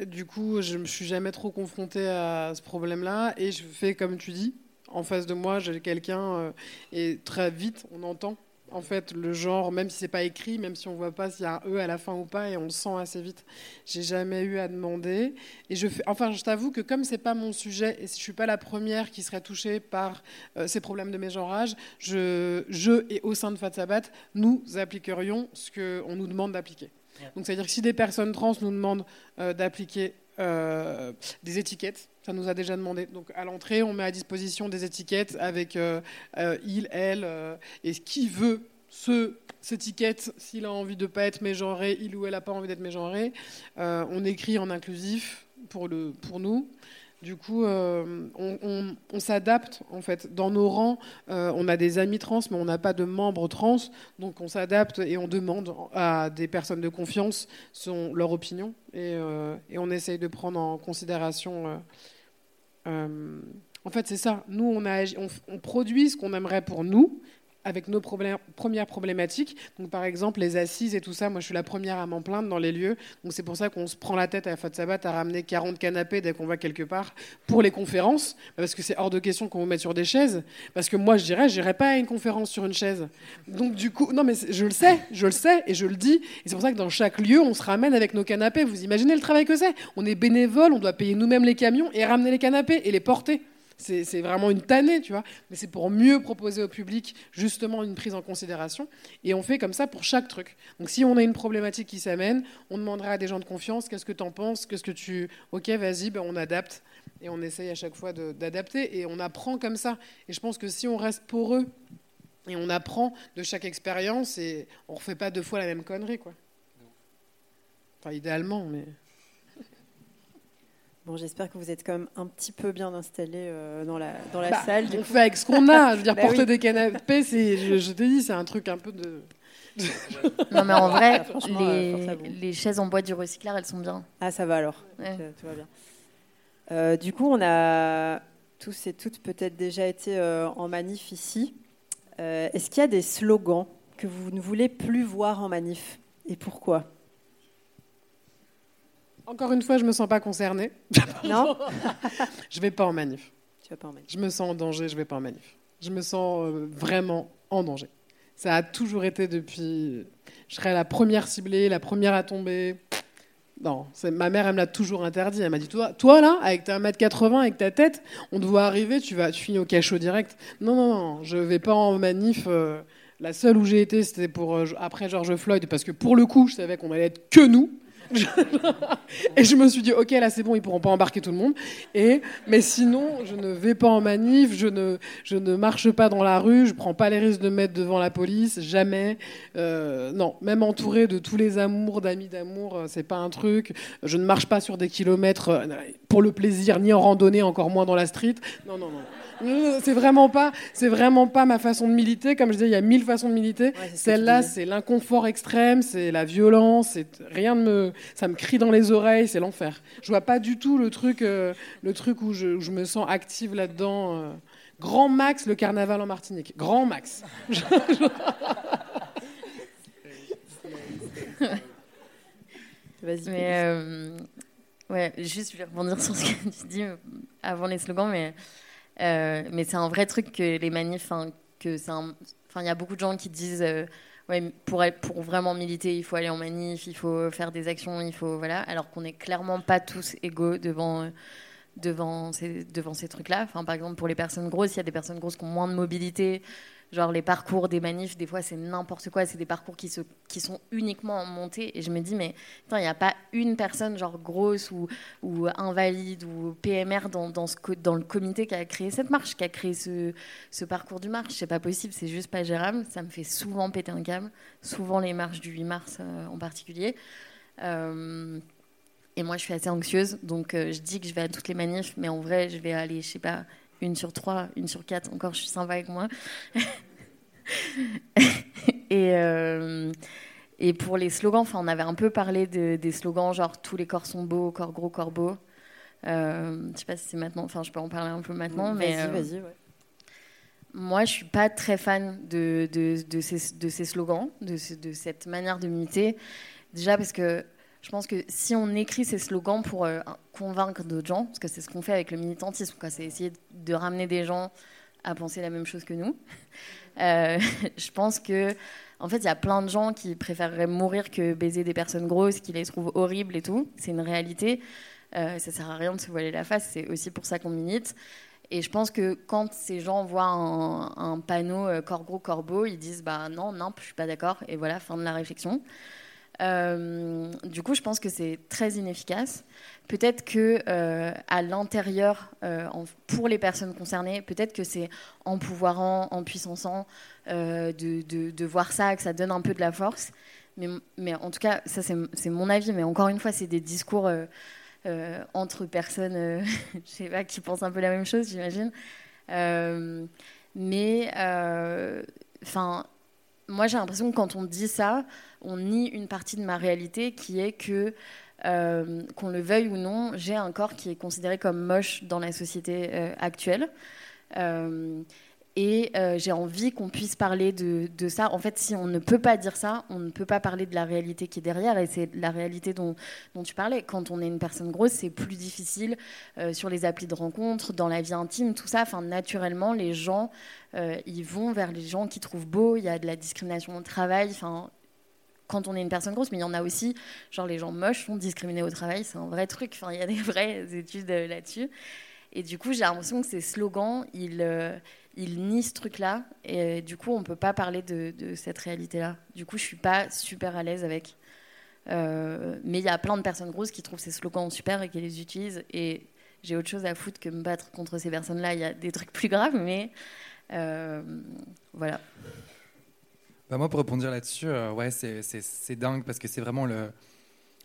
Du coup, je me suis jamais trop confrontée à ce problème-là et je fais comme tu dis. En face de moi, j'ai quelqu'un euh, et très vite, on entend en fait, le genre, même si c'est pas écrit, même si on voit pas s'il y a un E à la fin ou pas, et on le sent assez vite. J'ai jamais eu à demander. Et je fais, enfin, je t'avoue que comme c'est pas mon sujet, et je suis pas la première qui serait touchée par euh, ces problèmes de mégenrage, je, je et au sein de Fatsabat, nous appliquerions ce qu'on nous demande d'appliquer. Donc, c'est-à-dire que si des personnes trans nous demandent euh, d'appliquer euh, des étiquettes. Ça nous a déjà demandé. Donc à l'entrée, on met à disposition des étiquettes avec euh, il, elle, et qui veut ce, cette étiquette, s'il a envie de pas être mégenré, il ou elle n'a pas envie d'être mégenré. on écrit en inclusif pour, le, pour nous. Du coup, euh, on, s'adapte en fait. Dans nos rangs, euh, on a des amis trans, mais on n'a pas de membres trans, donc on s'adapte et on demande à des personnes de confiance son, leur opinion et, euh, on essaye de prendre en considération. en fait, c'est ça. Nous, on, produit ce qu'on aimerait pour nous, avec nos premières problématiques. Donc, par exemple, les assises et tout ça, moi, je suis la première à m'en plaindre dans les lieux. Donc, c'est pour ça qu'on se prend la tête à la Faute Sabat à ramener 40 canapés dès qu'on va quelque part pour les conférences, parce que c'est hors de question qu'on vous mette sur des chaises. Parce que moi, je dirais, je n'irais pas à une conférence sur une chaise. Donc, du coup, non, mais je le sais, je le sais et je le dis. Et c'est pour ça que dans chaque lieu, on se ramène avec nos canapés. Vous imaginez le travail que c'est On est bénévole, on doit payer nous-mêmes les camions et ramener les canapés et les porter. C'est vraiment une tannée, tu vois. Mais c'est pour mieux proposer au public justement une prise en considération. Et on fait comme ça pour chaque truc. Donc si on a une problématique qui s'amène, on demandera à des gens de confiance qu'est-ce que tu en penses, qu'est-ce que tu. Ok, vas-y, ben on adapte. Et on essaye à chaque fois d'adapter. Et on apprend comme ça. Et je pense que si on reste pour eux et on apprend de chaque expérience, et on refait pas deux fois la même connerie, quoi. Enfin, idéalement, mais. Bon, j'espère que vous êtes quand même un petit peu bien installé euh, dans la, dans la bah, salle. On fait avec ce qu'on a. Je veux dire, bah porter des canapés, je, je te dis, c'est un truc un peu de. non, mais en vrai, les, les, chaises en bois du recycleur, elles sont bien. Ah, ça va alors. Tout va bien. Euh, du coup, on a tous et toutes peut-être déjà été euh, en manif ici. Est-ce qu'il y a des slogans que vous ne voulez plus voir en manif? Et pourquoi? Encore une fois, je me sens pas concernée. Non Je vais pas en manif. Tu vas pas en manif. Je me sens en danger, je vais pas en manif. Je me sens euh, vraiment en danger. Ça a toujours été depuis. Je serais la première ciblée, la première à tomber. Non, ma mère, elle me l'a toujours interdit. Elle m'a dit toi, toi là, avec ta 1m80, avec ta tête, on te voit arriver, tu vas, tu finis au cachot direct. Non, non, non, je vais pas en manif. Euh, la seule où j'ai été, c'était pour euh, après George Floyd, parce que pour le coup, je savais qu'on allait être que nous. et je me suis dit, ok, là c'est bon, ils pourront pas embarquer tout le monde. Et, mais sinon, je ne vais pas en manif, je ne, je ne marche pas dans la rue, je prends pas les risques de me mettre devant la police, jamais. Euh, non, même entouré de tous les amours, d'amis d'amour, euh, c'est pas un truc. Je ne marche pas sur des kilomètres euh, pour le plaisir, ni en randonnée, encore moins dans la street. Non, non, non. C'est vraiment pas, c'est vraiment pas ma façon de militer. Comme je disais, il y a mille façons de militer. Celle-là, c'est l'inconfort extrême, c'est la violence, c'est rien de me, ça me crie dans les oreilles, c'est l'enfer. Je vois pas du tout le truc, euh, le truc où je, me sens active là-dedans. Euh. Grand max le carnaval en Martinique. Grand max. Vas-y. Mais euh, ouais, juste je vais rebondir sur ce que tu dis avant les slogans, mais euh, mais c'est un vrai truc que les manifs, que c'est Enfin, il y a beaucoup de gens qui disent, euh, ouais, pour, pour vraiment militer, il faut aller en manif, il faut faire des actions, il faut voilà, alors qu'on n'est clairement pas tous égaux devant. devant ces, devant ces trucs-là. Enfin, par exemple, pour les personnes grosses, il y a des personnes grosses qui ont moins de mobilité, Genre les parcours des manifs, des fois c'est n'importe quoi, c'est des parcours qui, sont uniquement en montée. Et je me dis, mais il n'y a pas une personne genre grosse ou, invalide ou PMR dans, le comité qui a créé cette marche, qui a créé ce, ce parcours du marche? C'est pas possible, c'est juste pas gérable. Ça me fait souvent péter un câble, souvent les marches du 8 mars euh, en particulier. Euh, et moi, je suis assez anxieuse, donc euh, je dis que je vais à toutes les manifs, mais en vrai, je vais aller, je sais pas, une sur trois, une sur quatre, encore je suis sympa avec moi. et, euh, et pour les slogans, on avait un peu parlé des slogans genre tous les corps sont beaux, corps gros, corps beau. Euh, je sais pas si c'est maintenant, enfin je peux en parler un peu maintenant, mais vas-y, vas-y. Ouais. Moi, je suis pas très fan de, de, de, ces, de ces, slogans, de, de cette manière de militer. Déjà parce que je pense que si on écrit ces slogans pour euh, convaincre d'autres gens, parce que c'est ce qu'on fait avec le militantisme, c'est essayer de ramener des gens à penser la même chose que nous. Euh, je pense que, en fait, il y a plein de gens qui préféreraient mourir que baiser des personnes grosses, qui les trouvent horribles et tout. C'est une réalité. Euh, ça sert à rien de se voiler la face. C'est aussi pour ça qu'on milite. Et je pense que quand ces gens voient un, panneau euh, corps gros, corps beau, ils disent bah non, non, je suis pas d'accord. Et voilà, fin de la réflexion. Euh, du coup, je pense que c'est très inefficace. Peut-être que euh, à l'intérieur, euh, pour les personnes concernées, peut-être que c'est en puissançant de, de, de, voir ça, que ça donne un peu de la force. Mais, mais en tout cas, ça c'est mon avis. Mais encore une fois, c'est des discours entre personnes, je sais pas, qui pensent un peu la même chose, j'imagine. mais, enfin moi j'ai l'impression que quand on dit ça, on nie une partie de ma réalité qui est que, euh, qu'on le veuille ou non, j'ai un corps qui est considéré comme moche dans la société euh, actuelle. Euh, Et euh, j'ai envie qu'on puisse parler de, ça. En fait, si on ne peut pas dire ça, on ne peut pas parler de la réalité qui est derrière. Et c'est la réalité dont, tu parlais. Quand on est une personne grosse, c'est plus difficile euh, sur les applis de rencontre, dans la vie intime, tout ça. Enfin, naturellement, les gens, euh, ils vont vers les gens qui trouvent beau. Il y a de la discrimination au travail. Enfin, quand on est une personne grosse, mais il y en a aussi, genre les gens moches sont discriminés au travail. C'est un vrai truc. Enfin, il y a des vraies études là-dessus. Et du coup, j'ai l'impression que ces slogans, ils il nie ce truc-là. Et du coup, on ne peut pas parler de, cette réalité-là. Du coup, je ne suis pas super à l'aise avec. Euh, mais il y a plein de personnes grosses qui trouvent ces slogans super et qui les utilisent. Et j'ai autre chose à foutre que me battre contre ces personnes-là. Il y a des trucs plus graves, mais euh, voilà. Bah moi, pour répondre là-dessus, euh, ouais, c'est dingue parce que c'est vraiment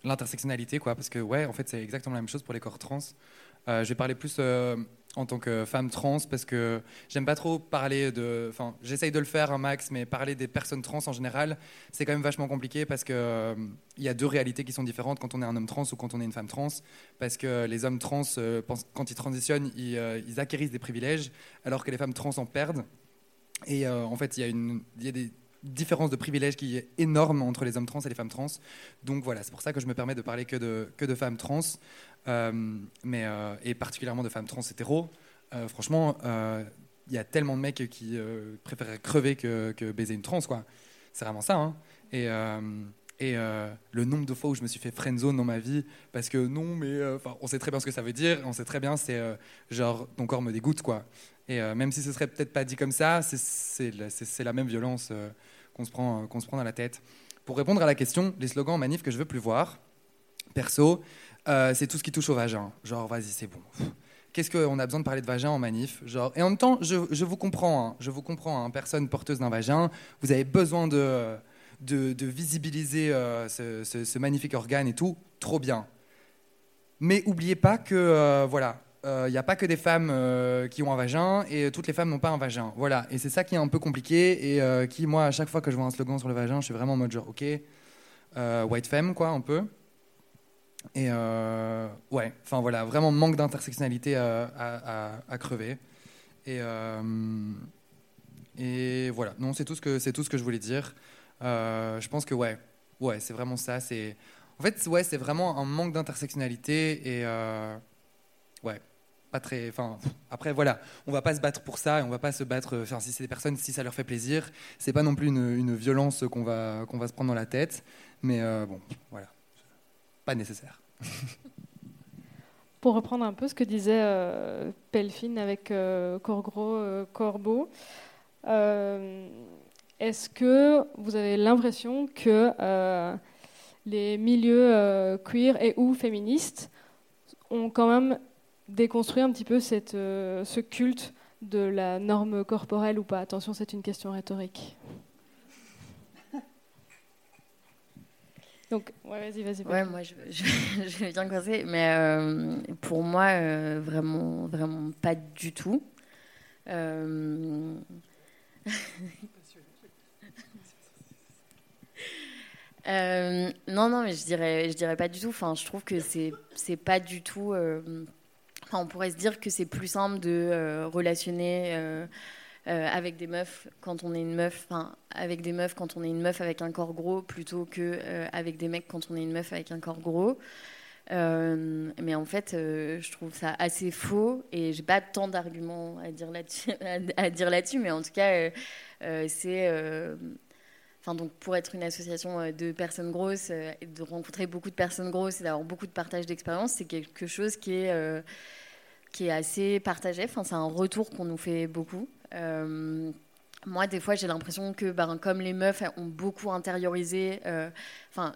l'intersectionnalité, quoi. Parce que, ouais, en fait, c'est exactement la même chose pour les corps trans. je vais parler plus en tant que femme trans parce que j'aime pas trop parler de. Enfin, j'essaye de le faire un max, mais parler des personnes trans en général, c'est quand même vachement compliqué parce que euh, il y a deux réalités qui sont différentes quand on est un homme trans ou quand on est une femme trans. Parce que les hommes trans, euh, quand ils transitionnent, euh, ils, acquérissent des privilèges, alors que les femmes trans en perdent. Et en fait, il y, a une, y a des différence de privilèges qui est énorme entre les hommes trans et les femmes trans. Donc voilà, c'est pour ça que je me permets de parler que de, que de femmes trans. Euh, mais, euh, et particulièrement de femmes trans hétéros. Euh, franchement, il y a tellement de mecs qui préfèrent crever que, que, baiser une trans, quoi. C'est vraiment ça. Hein. Et, et le nombre de fois où je me suis fait friendzone dans ma vie, parce que non, mais on sait très bien ce que ça veut dire, on sait très bien, c'est genre ton corps me dégoûte, quoi. Et même si ce serait peut-être pas dit comme ça, c'est la même violence qu'on se, prend, qu'on se prend dans la tête. Pour répondre à la question, les slogans manifs que je veux plus voir, perso, euh, c'est tout ce qui touche au vagin. Genre, vas-y, c'est bon. Qu'est-ce qu'on a besoin de parler de vagin en manif? Genre, Et en même temps, je, vous comprends, hein. je vous comprends, hein. personne porteuse d'un vagin, vous avez besoin de, de, visibiliser euh, ce, magnifique organe et tout, trop bien. Mais oubliez pas que, euh, voilà, il n'y a pas que des femmes qui ont un vagin et toutes les femmes n'ont pas un vagin. Voilà, et c'est ça qui est un peu compliqué et qui, moi, à chaque fois que je vois un slogan sur le vagin, je suis vraiment en mode genre, ok, white femme, quoi, un peu. Et euh, ouais, enfin voilà, vraiment manque d'intersectionnalité à, crever. Et, euh, et voilà, non, c'est tout, ce que, tout ce que je voulais dire. Euh, je pense que ouais, ouais c'est vraiment ça. En fait, ouais, c'est vraiment un manque d'intersectionnalité et très. Après voilà, on va pas se battre pour ça et on va pas se battre. Enfin, si c'est des personnes, si ça leur fait plaisir, c'est pas non plus une, violence qu'on va qu'on va se prendre dans la tête. Mais bon, voilà pas nécessaire. Pour reprendre un peu ce que disait euh, avec euh, Corgro euh, Corbeau, est-ce que vous avez l'impression que les milieux queer et ou féministes ont quand même déconstruit un petit peu cette, ce culte de la norme corporelle ou pas? Attention, c'est une question rhétorique. Donc, ouais, vas-y, vas-y. Ouais, moi, je, je, vais bien commencer, mais euh, pour moi, euh, vraiment, vraiment pas du tout. Euh, non, non, mais je dirais, je dirais pas du tout. Enfin, je trouve que c'est, c'est pas du tout. On pourrait se dire que c'est plus simple de relationner euh, avec des meufs quand on est une meuf, avec des meufs quand on est une meuf avec un corps gros plutôt que euh, avec des mecs quand on est une meuf avec un corps gros. Euh, mais en fait, je trouve ça assez faux et j'ai pas tant d'arguments à, dire là-dessus, mais en tout cas, c'est Donc pour être une association de personnes grosses, et de rencontrer beaucoup de personnes grosses et d'avoir beaucoup de partage d'expérience, c'est quelque chose qui est, qui est assez partagé. Enfin, c'est un retour qu'on nous fait beaucoup. Euh, moi, des fois, j'ai l'impression que, ben, comme les meufs ont beaucoup intériorisé, euh, enfin,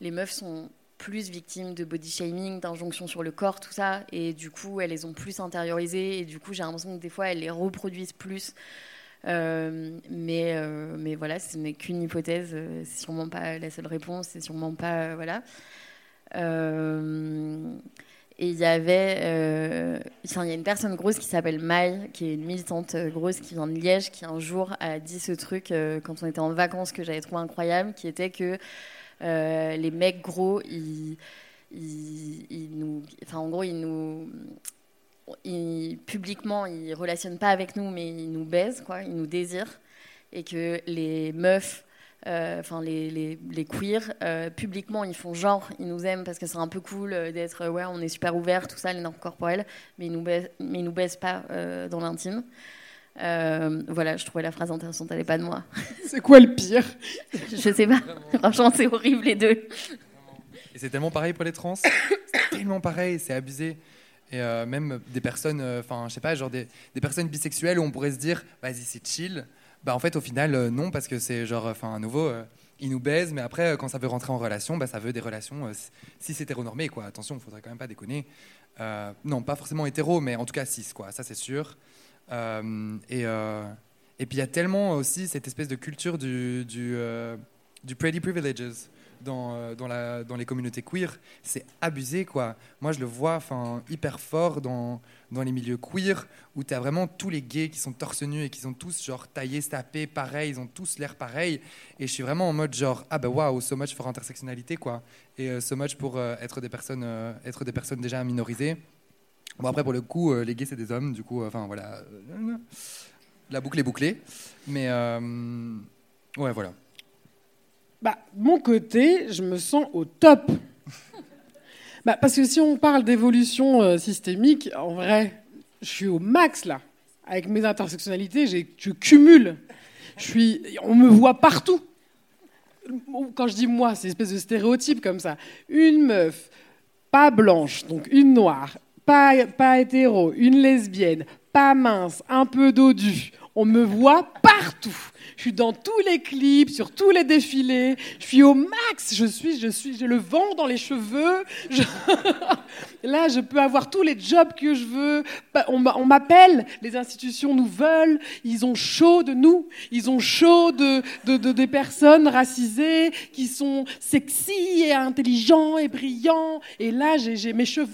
les meufs sont plus victimes de body shaming, d'injonctions sur le corps, tout ça, et du coup, elles les ont plus intériorisées, et du coup, j'ai l'impression que des fois, elles les reproduisent plus. Euh, mais, mais voilà, ce n'est qu'une hypothèse, c'est sûrement pas la seule réponse, c'est sûrement pas. voilà. Et il y avait, euh, il y a une personne grosse qui s'appelle Maï, qui est une militante euh, grosse qui vient de Liège, qui un jour a dit ce truc euh, quand on était en vacances que j'avais trouvé incroyable, qui était que les mecs gros, ils, ils, nous, enfin en gros, ils nous, publiquement, ils relationnent pas avec nous, mais ils nous baisent, quoi, ils nous désirent, et que les meufs, euh, enfin les, les, les, queers, euh, publiquement, ils font genre, ils nous aiment parce que c'est un peu cool d'être, ouais, on est super ouvert, tout ça, les normes corporelles, mais ils nous baissent, mais ils nous baissent pas dans l'intime. voilà, je trouvais la phrase intéressante, elle n'est pas de moi. C'est quoi le pire? Je sais pas. Franchement, c'est horrible les deux. Et c'est tellement pareil pour les trans? tellement pareil, c'est abusé. Et euh, même des personnes, euh, enfin, je sais pas, genre des, personnes bisexuelles où on pourrait se dire, vas-y, c'est chill. Bah, en fait, au final, euh, non, parce que c'est genre, enfin, à nouveau, ils nous baisent, mais après, quand ça veut rentrer en relation, bah, ça veut des relations, si c'est hétéronormé, quoi. Attention, il faudrait quand même pas déconner. non, pas forcément hétéro, mais en tout cas cis, quoi. Ça, c'est sûr. et, et puis, il y a tellement aussi cette espèce de culture du, du pretty privileges dans, euh, dans, les communautés queer, c'est abusé, quoi. Moi, je le vois hyper fort dans, dans les milieux queer, où tu as vraiment tous les gays qui sont torse nus et qui sont tous genre taillés, tapés, pareil, ils ont tous l'air pareil. Et je suis vraiment en mode genre, ah bah waouh, so much for intersectionnalité, quoi. Et euh, so much pour euh, être, des personnes, être des personnes déjà minorisées. Bon, après, pour le coup, les gays, c'est des hommes, du coup, enfin voilà. la boucle est bouclée. Mais ouais, voilà. Bah, mon côté, je me sens au top. Bah, parce que si on parle d'évolution euh, systémique, en vrai, je suis au max là. Avec mes intersectionnalités, je cumule. Je suis, on me voit partout. Quand je dis moi, c'est une espèce de stéréotype comme ça. Une meuf, pas blanche, donc une noire, pas, pas hétéro, une lesbienne, pas mince, un peu dodu. On me voit partout. Je suis dans tous les clips, sur tous les défilés. Je suis au max. Je suis, je suis, j'ai le vent dans les cheveux. Là, je peux avoir tous les jobs que je veux. Bah, on m'appelle. Les institutions nous veulent. Ils ont chaud de nous. Ils ont chaud de, de, des personnes racisées qui sont sexy et intelligents et brillants. Et là, j'ai mes cheveux.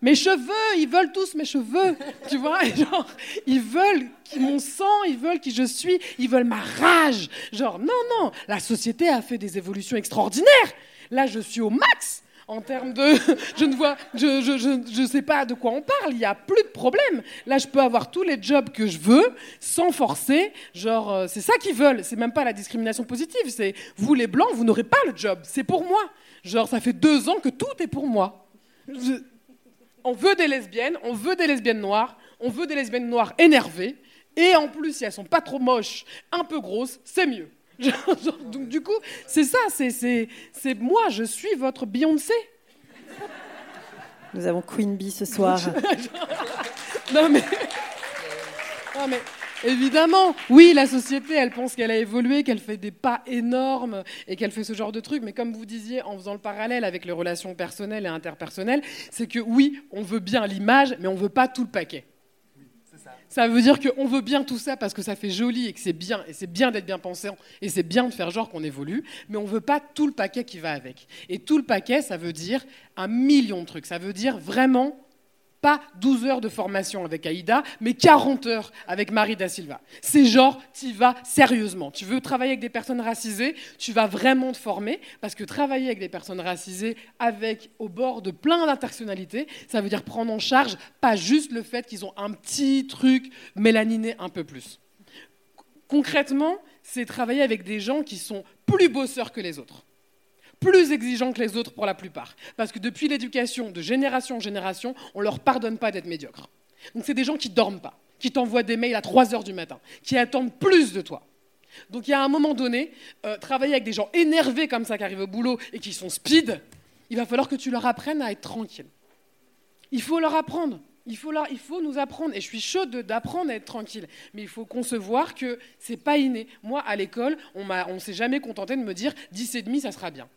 Mes cheveux. Ils veulent tous mes cheveux. Tu vois? Ils veulent mon sang, ils veulent qui je suis, ils veulent ma rage. Genre, non, non, la société a fait des évolutions extraordinaires. Là, je suis au max en termes de... Je ne vois... Je, je, je, sais pas de quoi on parle, il n'y a plus de problème. Là, je peux avoir tous les jobs que je veux, sans forcer. Genre, euh, c'est ça qu'ils veulent. C'est même pas la discrimination positive. C'est, vous les Blancs, vous n'aurez pas le job. C'est pour moi. Genre, ça fait deux ans que tout est pour moi. On veut des lesbiennes, on veut des lesbiennes noires, on veut des lesbiennes noires énervées. Et en plus, si elles sont pas trop moches, un peu grosses, c'est mieux. donc du coup, c'est ça, c'est moi, je suis votre Beyoncé. Nous avons Queen Bee ce soir. non, mais... non mais évidemment, oui, la société, elle pense qu'elle a évolué, qu'elle fait des pas énormes et qu'elle fait ce genre de trucs. Mais comme vous disiez, en faisant le parallèle avec les relations personnelles et interpersonnelles, c'est que oui, on veut bien l'image, mais on veut pas tout le paquet. Ça veut dire qu'on veut bien tout ça parce que ça fait joli et que c'est bien, et c'est bien d'être bien pensant, et c'est bien de faire genre qu'on évolue, mais on ne veut pas tout le paquet qui va avec. Et tout le paquet, ça veut dire un million de trucs. Ça veut dire vraiment pas 12 heures de formation avec Aïda, mais 40 heures avec Marie da Silva. C'est genre, tu vas sérieusement. Tu veux travailler avec des personnes racisées, tu vas vraiment te former, parce que travailler avec des personnes racisées, avec au bord de plein d'intersectionnalités, ça veut dire prendre en charge pas juste le fait qu'ils ont un petit truc mélaniné un peu plus. Concrètement, c'est travailler avec des gens qui sont plus bosseurs que les autres plus exigeants que les autres pour la plupart. Parce que depuis l'éducation, de génération en génération, on ne leur pardonne pas d'être médiocres. Donc c'est des gens qui ne dorment pas, qui t'envoient des mails à 3 heures du matin, qui attendent plus de toi. Donc il y a un moment donné, euh, travailler avec des gens énervés comme ça qui arrivent au boulot et qui sont speed, il va falloir que tu leur apprennes à être tranquille. Il faut leur apprendre. Il faut, nous apprendre, et je suis chaude d'apprendre à être tranquille, mais il faut concevoir que c'est pas inné. Moi, à l'école, on ne s'est jamais contenté de me dire 10 et demi, ça sera bien.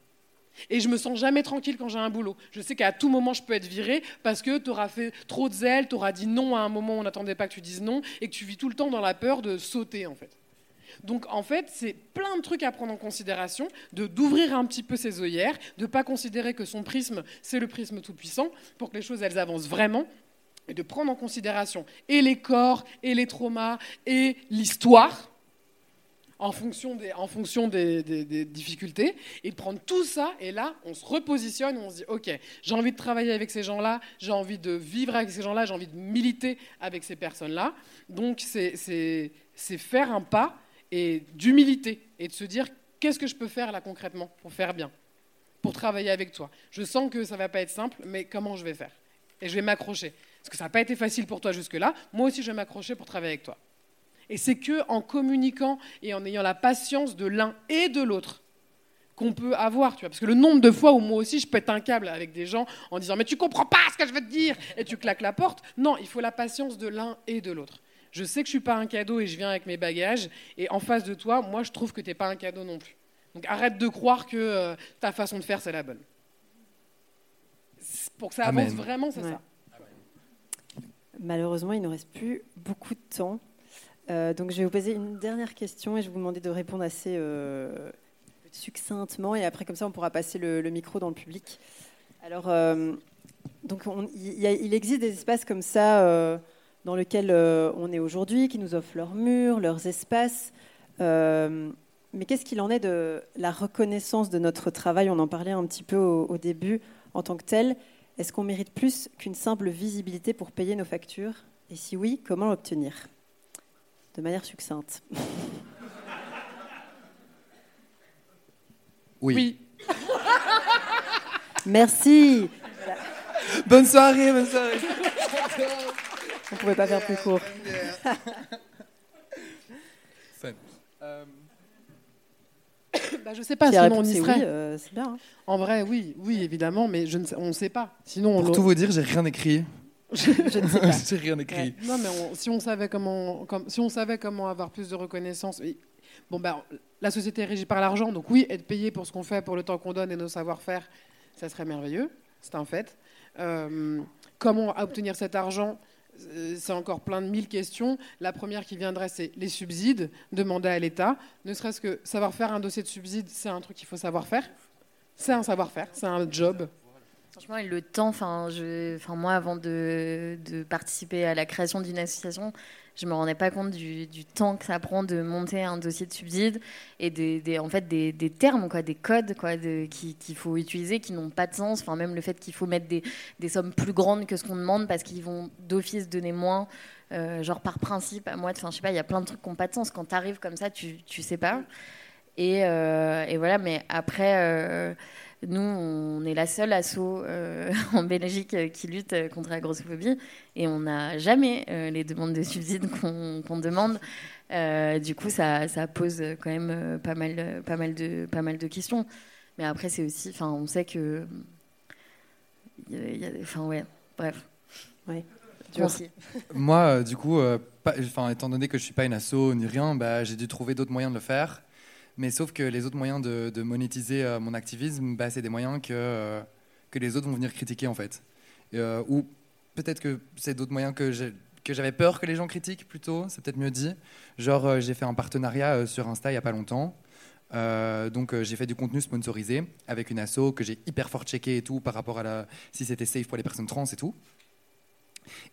Et je me sens jamais tranquille quand j'ai un boulot. Je sais qu'à tout moment, je peux être virée parce que tu auras fait trop de zèle, tu auras dit non à un moment où on n'attendait pas que tu dises non, et que tu vis tout le temps dans la peur de sauter, en fait. Donc, en fait, c'est plein de trucs à prendre en considération, de d'ouvrir un petit peu ses œillères, de ne pas considérer que son prisme, c'est le prisme tout-puissant, pour que les choses, elles avancent vraiment, et de prendre en considération et les corps, et les traumas, et l'histoire, en fonction, des, difficultés, et de prendre tout ça, et là, on se repositionne, on se dit, OK, j'ai envie de travailler avec ces gens-là, j'ai envie de vivre avec ces gens-là, j'ai envie de militer avec ces personnes-là. Donc, c'est faire un pas et d'humilité, et de se dire, qu'est-ce que je peux faire là concrètement pour faire bien, pour travailler avec toi? Je sens que ça va pas être simple, mais comment je vais faire? Et je vais m'accrocher. Parce que ça n'a pas été facile pour toi jusque-là, moi aussi je vais m'accrocher pour travailler avec toi. Et c'est que en communiquant et en ayant la patience de l'un et de l'autre qu'on peut avoir, tu vois. Parce que le nombre de fois où moi aussi je pète un câble avec des gens en disant mais tu comprends pas ce que je veux te dire et tu claques la porte. Non, il faut la patience de l'un et de l'autre. Je sais que je suis pas un cadeau et je viens avec mes bagages et en face de toi, moi je trouve que tu n'es pas un cadeau non plus. Donc arrête de croire que euh, ta façon de faire c'est la bonne. Pour que ça avance vraiment, c'est ça. Malheureusement, il ne reste plus beaucoup de temps. Euh, donc je vais vous poser une dernière question et je vais vous demander de répondre assez euh, succinctement et après comme ça on pourra passer le, micro dans le public. Alors euh, donc il, existe des espaces comme ça dans lesquels on est aujourd'hui qui nous offrent leurs murs, leurs espaces. mais qu'est-ce qu'il en est de la reconnaissance de notre travail? On en parlait un petit peu au début en tant que tel. Est-ce qu'on mérite plus qu'une simple visibilité pour payer nos factures? Et si oui, comment l'obtenir? De manière succincte. Oui. Merci. Bonne soirée, bonne soirée. On ne pouvait pas faire plus court. Euh, bah, je sais pas, sinon on y serait. Euh, c'est bien. Hein. En vrai, oui, oui, évidemment, mais je ne sais, on ne sait pas. Sinon, Pour tout vous dire, j'ai rien écrit. Je, ne sais pas. J'ai rien écrit. Non, mais si, on savait comment, comme, si on savait comment avoir plus de reconnaissance. Bon, ben, la société est régie par l'argent, donc oui, être payé pour ce qu'on fait, pour le temps qu'on donne et nos savoir-faire, ça serait merveilleux, c'est un fait. Euh, comment obtenir cet argent euh, c'est encore plein de mille questions. La première qui viendrait, c'est les subsides demandés à l'État. Ne serait-ce que savoir faire un dossier de subsides, c'est un truc qu'il faut savoir faire. C'est un savoir-faire, c'est un job. Franchement, le temps, enfin, enfin, moi, avant de, participer à la création d'une association, je me rendais pas compte du, temps que ça prend de monter un dossier de subside et des, en fait des, termes, quoi, des codes, quoi, qu'il faut utiliser qui n'ont pas de sens. Enfin, même le fait qu'il faut mettre des, sommes plus grandes que ce qu'on demande parce qu'ils vont d'office donner moins, euh, genre par principe. À moi, enfin, je sais pas, il y a plein de trucs qui n'ont pas de sens. Quand tu arrives comme ça, tu, tu sais pas. Et, euh, et voilà, mais après. Euh, nous, on est la seule asso euh, en Belgique euh, qui lutte euh, contre la grossophobie et on n'a jamais les demandes de subsides qu'on demande. du coup, ça, pose quand même pas mal, pas mal, de, pas mal de questions. Mais après, c'est aussi, enfin, on sait que, enfin, ouais, bref. Ouais. Moi, du coup, enfin, étant donné que je suis pas une asso ni rien, bah, j'ai dû trouver d'autres moyens de le faire. Mais sauf que les autres moyens de, monétiser euh, mon activisme, bah, c'est des moyens que, euh, que les autres vont venir critiquer en fait. Euh, ou peut-être que c'est d'autres moyens que j'avais peur que les gens critiquent plutôt, c'est peut-être mieux dit. Genre, j'ai fait un partenariat sur Insta il n'y a pas longtemps. donc, j'ai fait du contenu sponsorisé avec une asso que j'ai hyper fort checké et tout par rapport à la, si c'était safe pour les personnes trans et tout.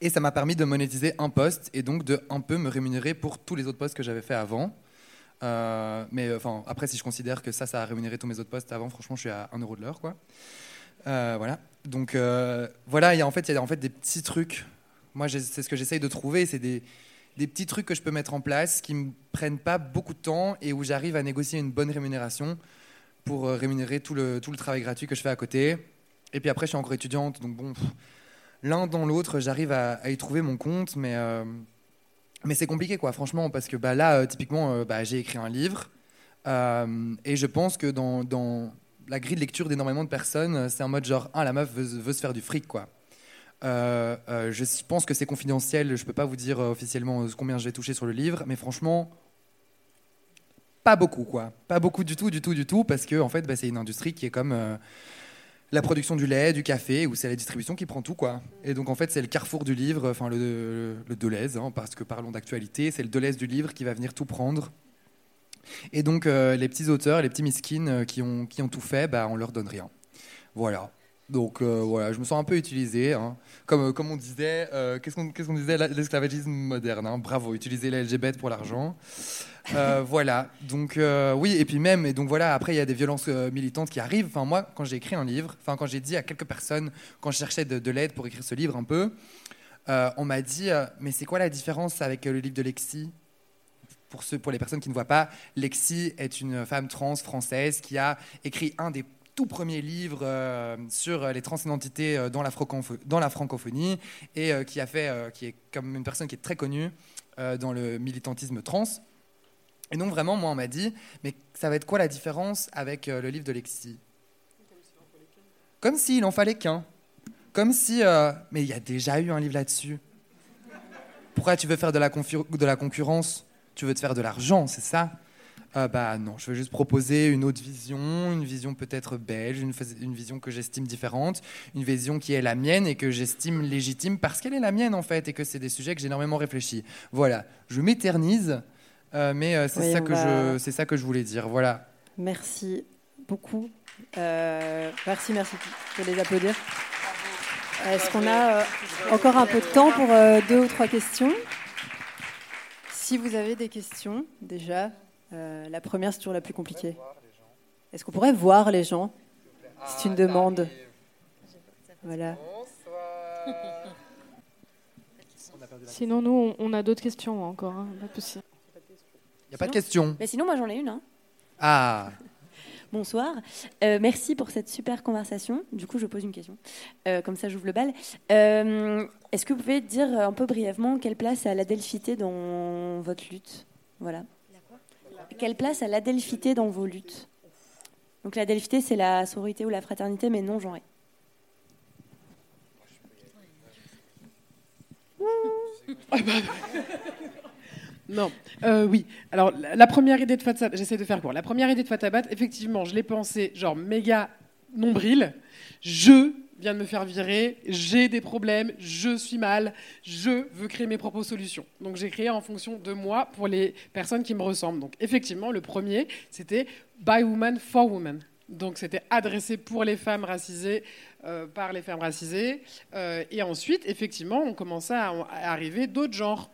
Et ça m'a permis de monétiser un poste et donc de un peu me rémunérer pour tous les autres posts que j'avais fait avant. Euh, mais euh, enfin, après, si je considère que ça, ça a rémunéré tous mes autres postes avant, franchement, je suis à 1 euro de l'heure, quoi. Euh, voilà. Donc voilà, il y a en fait, il y a en fait des petits trucs. Moi, c'est ce que j'essaye de trouver, c'est des, des, petits trucs que je peux mettre en place qui me prennent pas beaucoup de temps et où j'arrive à négocier une bonne rémunération pour rémunérer tout le, tout le travail gratuit que je fais à côté. Et puis après, je suis encore étudiante, donc bon, l'un dans l'autre, j'arrive à, à, y trouver mon compte, mais mais c'est compliqué, quoi, franchement, parce que bah, là, euh, typiquement, euh, bah, j'ai écrit un livre, euh, et je pense que dans, la grille de lecture d'énormément de personnes, c'est en mode genre, ah, la meuf veut, se faire du fric, quoi. je pense que c'est confidentiel, je peux pas vous dire officiellement combien je vais toucher sur le livre, mais franchement, pas beaucoup, quoi. Pas beaucoup du tout, du tout, du tout, parce que en fait, bah, c'est une industrie qui est comme la production du lait, du café, où c'est la distribution qui prend tout, quoi. Et donc en fait, c'est le carrefour du livre, enfin le, le Deleuze, hein, parce que parlons d'actualité, c'est le Deleuze du livre qui va venir tout prendre. Et donc euh, les petits auteurs, les petits miskins euh, qui ont, qui ont tout fait, bah, on leur donne rien. Voilà. Donc euh, voilà, je me sens un peu utilisé. hein. Comme, comme on disait, qu'est-ce qu'on qu'est-ce qu'on disait la- L'esclavagisme moderne. hein. Bravo, utiliser la LGBT pour l'argent. Euh, voilà, donc euh, oui, et puis même, et donc voilà, après il y a des violences euh, militantes qui arrivent. Enfin, moi, quand j'ai écrit un livre, enfin, quand j'ai dit à quelques personnes, quand je cherchais de, de l'aide pour écrire ce livre un peu, on m'a dit, mais c'est quoi la différence avec le livre de Lexi? Pour, ceux, pour les personnes qui ne voient pas, Lexi est une femme trans française qui a écrit un des tout premiers livres sur les transidentités dans la, francophonie et qui a fait, qui est comme une personne qui est très connue dans le militantisme trans. Et donc vraiment, moi, on m'a dit, mais ça va être quoi la différence avec euh, le livre de Lexi? Comme s'il en fallait qu'un. Comme si, euh, mais il y a déjà eu un livre là-dessus. Pourquoi tu veux faire de la, concurrence? Tu veux te faire de l'argent, c'est ça? Euh, Bah non, je veux juste proposer une autre vision, une vision peut-être belge, une, une vision que j'estime différente, une vision qui est la mienne et que j'estime légitime parce qu'elle est la mienne en fait et que c'est des sujets que j'ai énormément réfléchi. Voilà, je m'éternise, euh, mais euh, c'est Oui, ça que va- je, c'est ça que je voulais dire. Voilà. Merci beaucoup. Euh, merci, merci de les applaudir. Est-ce qu'on a euh, encore un peu de temps pour euh, deux ou trois questions? Si vous avez des questions, déjà, euh, la première, c'est toujours la plus compliquée. Est-ce qu'on pourrait voir les gens? C'est une demande. Voilà. Sinon, nous, on, a d'autres questions encore. hein, pas. Il n'y a pas de questions. Mais sinon, moi j'en ai une. hein. Ah, Bonsoir. Euh, merci pour cette super conversation. Du coup, je pose une question. Euh, comme ça, j'ouvre le bal. Euh, Est-ce que vous pouvez dire un peu brièvement quelle place a l'adelphité dans votre lutte? Voilà. Quelle place a l'adelphité dans vos luttes? Donc, l'adelphité, c'est la sororité ou la fraternité, mais non genrée. Non, Euh, oui. Alors, la première idée de Fatabat, j'essaie de faire court. La première idée de Fatabat, effectivement, je l'ai pensée genre méga nombril. Je viens de me faire virer, j'ai des problèmes, je suis mal, je veux créer mes propres solutions. Donc, j'ai créé en fonction de moi pour les personnes qui me ressemblent. Donc, effectivement, le premier, c'était By Woman for Woman. Donc, c'était adressé pour les femmes racisées, euh, par les femmes racisées. Euh, et ensuite, effectivement, on commençait à, arriver d'autres genres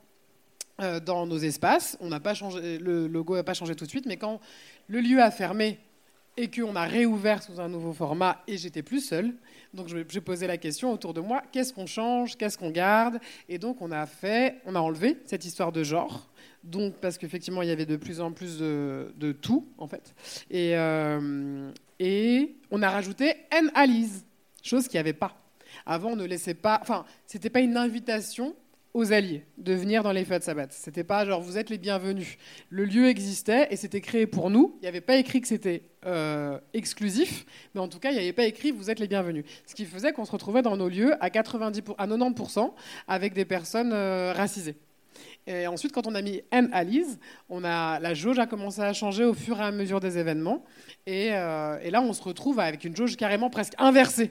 dans nos espaces. On n'a pas changé, le logo n'a pas changé tout de suite, mais quand le lieu a fermé et qu'on a réouvert sous un nouveau format, et j'étais plus seule, donc j'ai posé la question autour de moi qu'est-ce qu'on change, qu'est-ce qu'on garde, et donc on a fait, on a enlevé cette histoire de genre. Donc, parce qu'effectivement, il y avait de plus en plus de, de tout, en fait. Et, euh, et on a rajouté N Alice, chose qu'il n'y avait pas. Avant, on ne laissait pas. Enfin, c'était pas une invitation aux alliés de venir dans les fêtes sabbat. C'était pas genre vous êtes les bienvenus. Le lieu existait et c'était créé pour nous. Il n'y avait pas écrit que c'était euh, exclusif, mais en tout cas, il n'y avait pas écrit vous êtes les bienvenus. Ce qui faisait qu'on se retrouvait dans nos lieux à 90 pour- à 90% avec des personnes euh, racisées. Et ensuite, quand on a mis N Alice, on a, la jauge a commencé à changer au fur et à mesure des événements. Et, euh, et là, on se retrouve avec une jauge carrément presque inversée.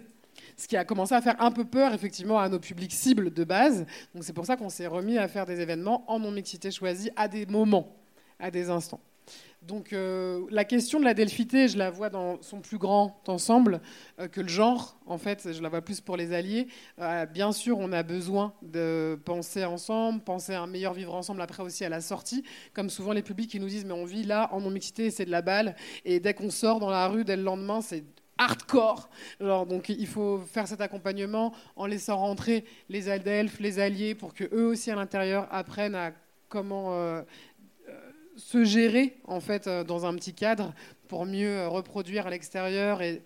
Ce qui a commencé à faire un peu peur, effectivement, à nos publics cibles de base. Donc c'est pour ça qu'on s'est remis à faire des événements en non-mixité choisie à des moments, à des instants. Donc euh, la question de la delphité, je la vois dans son plus grand ensemble euh, que le genre. En fait, je la vois plus pour les alliés. Euh, bien sûr, on a besoin de penser ensemble, penser à un meilleur vivre ensemble après aussi à la sortie. Comme souvent les publics qui nous disent mais on vit là en non-mixité, c'est de la balle. Et dès qu'on sort dans la rue, dès le lendemain, c'est hardcore. Donc il faut faire cet accompagnement en laissant rentrer les adelphes, les alliés, pour que eux aussi à l'intérieur apprennent à comment euh, euh, se gérer en fait euh, dans un petit cadre pour mieux reproduire à l'extérieur et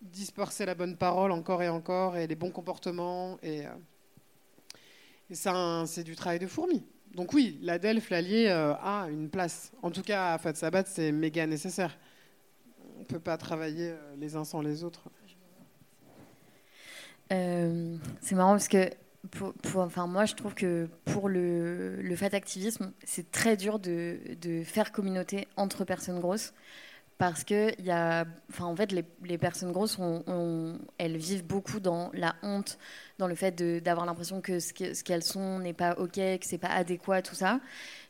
disperser la bonne parole encore et encore et les bons comportements et, ça, c'est du travail de fourmi. Donc oui, l'Adelph, l'allié, euh, a une place. En tout cas, à Fat Sabat, c'est méga nécessaire. On ne peut pas travailler euh, les uns sans les autres. Euh, c'est marrant parce que pour, enfin, moi, je trouve que pour le, fat activisme, c'est très dur de, de faire communauté entre personnes grosses. Parce que y a, enfin, en fait, les, les personnes grosses, elles vivent beaucoup dans la honte dans le fait d'avoir l'impression que ce qu'elles sont n'est pas OK, que c'est pas adéquat, tout ça.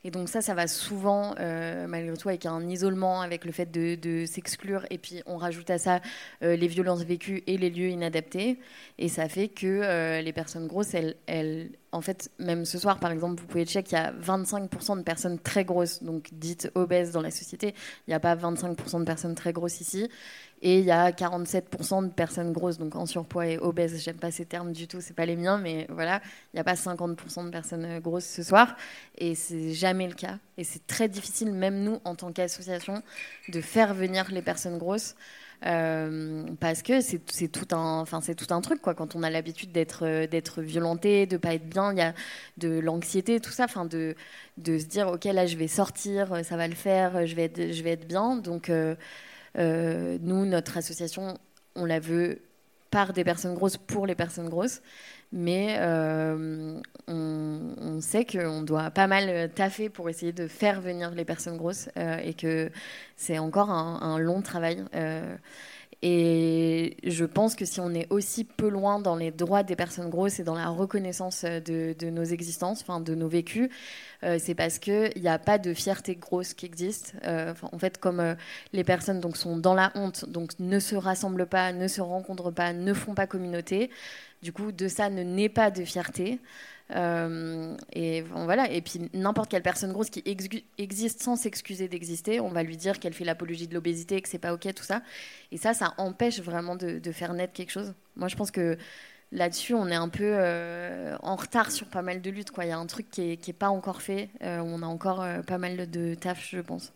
Et donc ça, ça va souvent, euh, malgré tout, avec un isolement, avec le fait de, s'exclure. Et puis on rajoute à ça euh, les violences vécues et les lieux inadaptés. Et ça fait que euh, les personnes grosses, elles, elles, en fait, même ce soir, par exemple, vous pouvez checker qu'il y a 25% de personnes très grosses, donc dites obèses dans la société. Il n'y a pas 25% de personnes très grosses ici. Et il y a 47% de personnes grosses, donc en surpoids et obèses. J'aime pas ces termes du tout, c'est pas les miens, mais voilà, il n'y a pas 50% de personnes euh, grosses ce soir. Et c'est jamais le cas. Et c'est très difficile, même nous, en tant qu'association, de faire venir les personnes grosses. Euh, parce que c'est tout un, tout un truc quoi. Quand on a l'habitude d'être euh, d'être violenté, de pas être bien, il y a de l'anxiété, tout ça, enfin de se dire ok là je vais sortir, ça va le faire, je vais être, je vais être bien. Donc nous, notre association, on la veut par des personnes grosses pour les personnes grosses. Mais euh, on, sait qu'on doit pas mal taffer pour essayer de faire venir les personnes grosses euh, et que c'est encore un, long travail. Et je pense que si on est aussi peu loin dans les droits des personnes grosses et dans la reconnaissance de, de nos existences, enfin de nos vécus, euh, c'est parce qu'il n'y a pas de fierté grosse qui existe. Euh, en fait, comme euh, les personnes donc, sont dans la honte, donc ne se rassemblent pas, ne se rencontrent pas, ne font pas communauté, du coup, de ça ne naît pas de fierté. Et voilà. Et puis n'importe quelle personne grosse qui existe sans s'excuser d'exister, on va lui dire qu'elle fait l'apologie de l'obésité, que c'est pas ok, tout ça. Et ça, ça empêche vraiment de, faire naître quelque chose. Moi, je pense que là-dessus, on est un peu euh, en retard sur pas mal de luttes. Il y a un truc qui n'est pas encore fait. Euh, on a encore euh, pas mal de taf, je pense.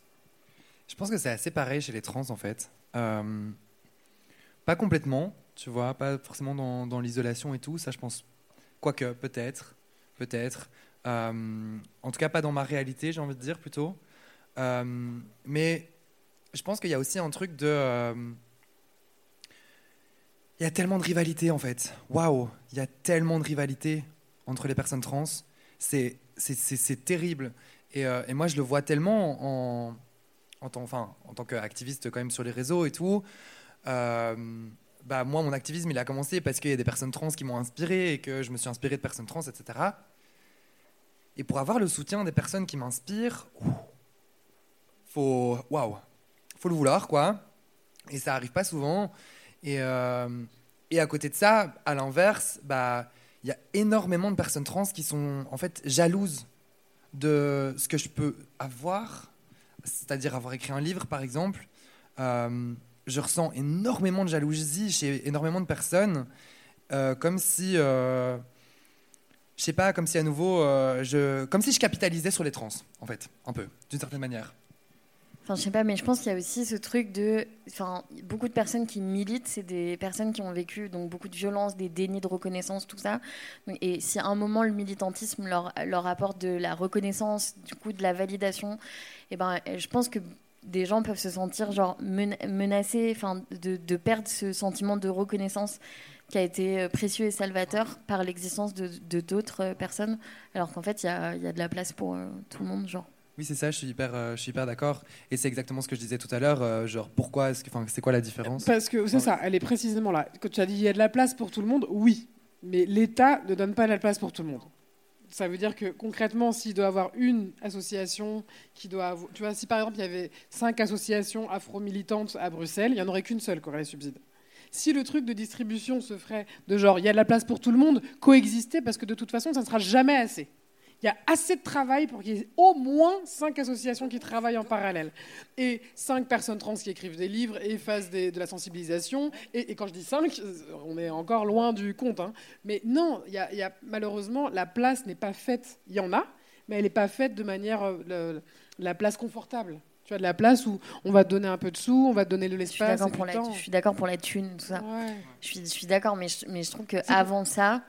Je pense que c'est assez pareil chez les trans, en fait. pas complètement, tu vois, pas forcément dans, l'isolation et tout. Ça, je pense. Quoique, peut-être. Peut-être. en tout cas, pas dans ma réalité, j'ai envie de dire plutôt. mais je pense qu'il y a aussi un truc de il y a tellement de rivalité en fait. Waouh, il y a tellement de rivalité entre les personnes trans. C'est, terrible. Euh, et, moi, je le vois tellement en, en, tant, enfin, en tant qu'activiste quand même sur les réseaux et tout. Bah, moi, mon activisme, il a commencé parce qu'il y a des personnes trans qui m'ont inspiré et que je me suis inspiré de personnes trans, etc. Et pour avoir le soutien des personnes qui m'inspirent, faut, waouh, faut le vouloir, quoi. Et ça arrive pas souvent. Et, euh, et à côté de ça, à l'inverse, bah, il y a énormément de personnes trans qui sont en fait jalouses de ce que je peux avoir, c'est-à-dire avoir écrit un livre par exemple. Euh, je ressens énormément de jalousie chez énormément de personnes, euh, comme si, je sais pas, comme si à nouveau, je, comme si je capitalisais sur les trans, en fait, un peu, d'une certaine manière. Enfin, je sais pas, mais je pense qu'il y a aussi ce truc de. Enfin, beaucoup de personnes qui militent, c'est des personnes qui ont vécu donc beaucoup de violence, des dénis de reconnaissance, tout ça. Et si à un moment le militantisme leur, leur apporte de la reconnaissance, du coup de la validation, eh ben, je pense que des gens peuvent se sentir genre menacés, enfin, de, de perdre ce sentiment de reconnaissance qui a été euh, précieux et salvateur par l'existence de d'autres personnes, alors qu'en fait, il y a, y a, de la place pour euh, tout le monde, genre. Oui, c'est ça, je suis hyper, euh, je suis hyper d'accord. Et c'est exactement ce que je disais tout à l'heure. Euh, genre, pourquoi est-ce que, c'est quoi la différence? Parce que c'est ça, elle est précisément là. Quand tu as dit il y a de la place pour tout le monde, oui. Mais l'État ne donne pas la place pour tout le monde. Ça veut dire que concrètement, s'il doit avoir une association qui doit avoir. Tu vois, si par exemple il y avait cinq associations afro-militantes à Bruxelles, il n'y en aurait qu'une seule qui aurait les subsides si le truc de distribution se ferait de genre il y a de la place pour tout le monde, coexister, parce que de toute façon, ça ne sera jamais assez il y a assez de travail pour qu'il y ait au moins cinq associations qui travaillent en parallèle. Et cinq personnes trans qui écrivent des livres et fassent de la sensibilisation. Et, quand je dis cinq, euh, on est encore loin du compte. Hein. Mais non, il y, a, malheureusement, la place n'est pas faite. Il y en a, mais elle n'est pas faite de manière euh, la place confortable. Tu as de la place où on va te donner un peu de sous, on va te donner de l'espace. Je suis d'accord pour, la thune, tout ça. Je suis, je suis d'accord, mais je, mais je trouve qu'avant ça,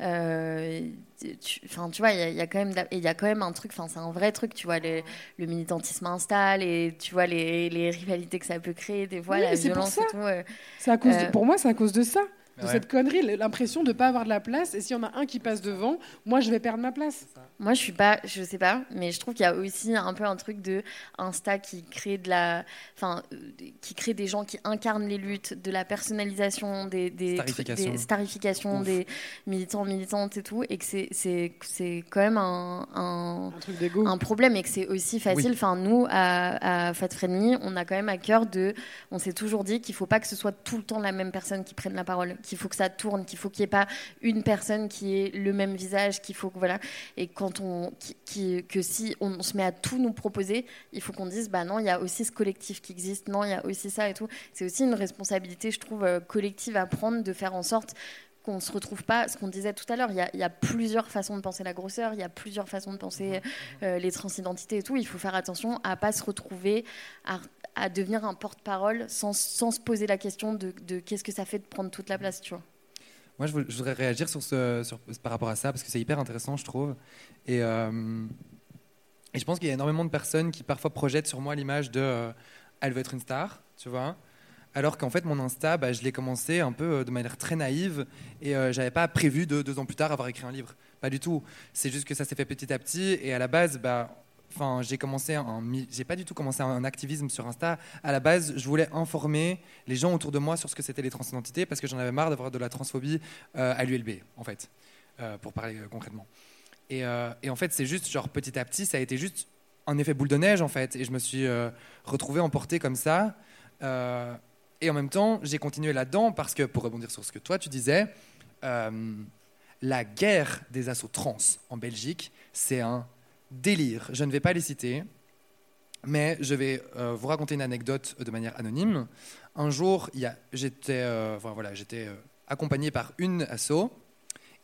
enfin, tu vois, il y, a quand même, il y a quand même un truc. Enfin, c'est un vrai truc. Tu vois, le, militantisme installe et tu vois les, les, rivalités que ça peut créer, des fois la violence et tout. à cause euh, pour moi, c'est à cause de ça. De cette connerie, l'impression de ne pas avoir de la place. Et s'il y en a un qui passe devant, moi, je vais perdre ma place. Moi, je suis pas, je sais pas, mais je trouve qu'il y a aussi un peu un truc de Insta qui crée de la, enfin, euh, qui crée des gens qui incarnent les luttes, de la personnalisation, des, des starifications, des, des militants, militantes et tout, et que c'est, c'est, c'est quand même un, un, un, problème et que c'est aussi facile. Enfin, nous, à, à Fat Friendly, on a quand même à cœur de, on s'est toujours dit qu'il faut pas que ce soit tout le temps la même personne qui prenne la parole, qu'il faut que ça tourne, qu'il faut qu'il n'y ait pas une personne qui ait le même visage, qu'il faut que voilà, et quand on, qui, que si on, se met à tout nous proposer, il faut qu'on dise bah non, il y a aussi ce collectif qui existe, non, il y a aussi ça et tout. C'est aussi une responsabilité, je trouve, euh, collective à prendre de faire en sorte qu'on ne se retrouve pas, ce qu'on disait tout à l'heure, il, y, a plusieurs façons de penser la grosseur, il y a plusieurs façons de penser euh, les transidentités et tout. Il faut faire attention à pas se retrouver à, devenir un porte-parole sans, sans, se poser la question de, de qu'est-ce que ça fait de prendre toute la place, tu vois. Moi, je, voudrais réagir sur ce, sur, par rapport à ça, parce que c'est hyper intéressant, je trouve. Et, euh, et je pense qu'il y a énormément de personnes qui parfois projettent sur moi l'image de euh, elle veut être une star, tu vois. Alors qu'en fait, mon Insta, bah, je l'ai commencé un peu euh, de manière très naïve et je j'avais pas prévu de, deux ans plus tard avoir écrit un livre. Pas du tout. C'est juste que ça s'est fait petit à petit et à la base, bah, Enfin, j'ai commencé j'ai pas du tout commencé un activisme sur Insta. À la base, je voulais informer les gens autour de moi sur ce que c'était les transidentités parce que j'en avais marre d'avoir de la transphobie euh, à l'ULB, en fait, euh, pour parler euh, concrètement. Et, et, en fait, c'est juste genre petit à petit, ça a été juste un effet boule de neige en fait, et je me suis retrouvé emporté comme ça. et en même temps, j'ai continué là-dedans parce que, pour rebondir sur ce que toi tu disais, la guerre des assauts trans en Belgique, c'est un délire. Je ne vais pas les citer, mais je vais euh, vous raconter une anecdote de manière anonyme. Un jour, j'étais euh, voilà, euh, accompagné par une asso,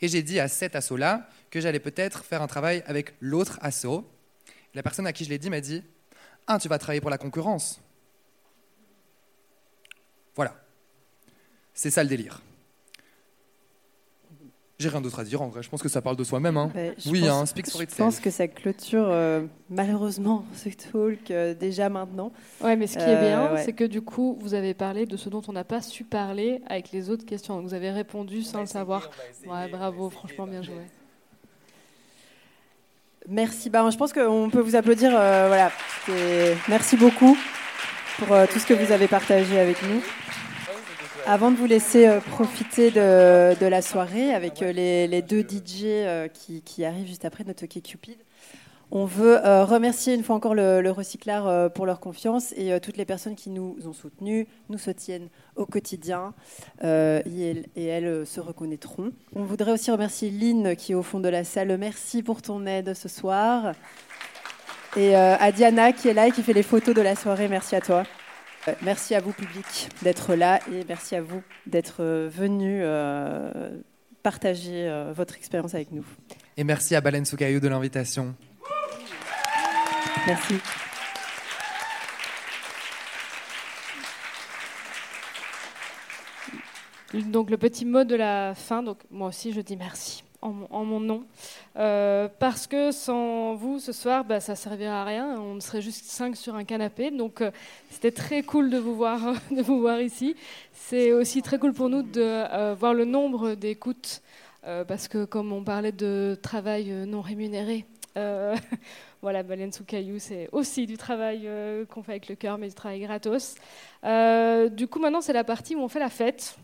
et j'ai dit à cet asso-là que j'allais peut-être faire un travail avec l'autre asso. La personne à qui je l'ai dit m'a dit Ah, tu vas travailler pour la concurrence Voilà. C'est ça le délire. J'ai rien d'autre à dire en vrai. Je pense que ça parle de soi-même. Hein. oui, pense, hein, speak for itself. Je pense que ça clôture euh, malheureusement ce talk euh, déjà maintenant. Ouais, mais ce qui est bien, euh, c'est que du coup, vous avez parlé de ce dont on n'a pas su parler avec les autres questions. vous avez répondu sans le savoir. ouais, bravo, franchement bien joué. Merci. Bah, je pense qu'on peut vous applaudir. voilà. Merci beaucoup pour tout ce que vous avez partagé avec nous. Avant de vous laisser euh, profiter de, la soirée avec euh, les, deux DJ euh, qui, arrivent juste après notre OK Cupid, on veut remercier une fois encore le, le Recyclard pour leur confiance et toutes les personnes qui nous ont soutenus, nous soutiennent au quotidien et, elles, se reconnaîtront. On voudrait aussi remercier Lynn qui est au fond de la salle. Merci pour ton aide ce soir. Et à Diana qui est là et qui fait les photos de la soirée. Merci à toi. Euh, merci à vous, public, d'être là et merci à vous d'être euh, venu euh, partager votre expérience avec nous. Et merci à Baleine Soukaïou de l'invitation. Merci. Donc le petit mot de la fin, donc moi aussi je dis merci en, mon nom. Euh, parce que sans vous, ce soir, bah, ça ne servirait à rien. On serait juste cinq sur un canapé. Donc, euh, c'était très cool de vous voir, de vous voir ici. C'est aussi très cool pour nous de euh, voir le nombre d'écoutes. parce que, comme on parlait de travail non rémunéré, voilà, Baleine sous c'est aussi du travail qu'on fait avec le cœur, mais du travail gratos. du coup, maintenant, c'est la partie où on fait la fête.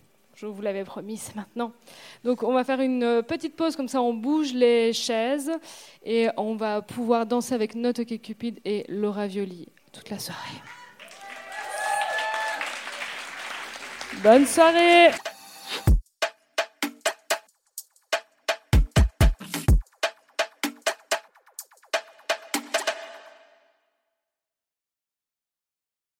Je vous l'avais promis, c'est maintenant. Donc on va faire une petite pause, comme ça on bouge les chaises et on va pouvoir danser avec Note Cupid et Laura Violi toute la soirée. Bonne soirée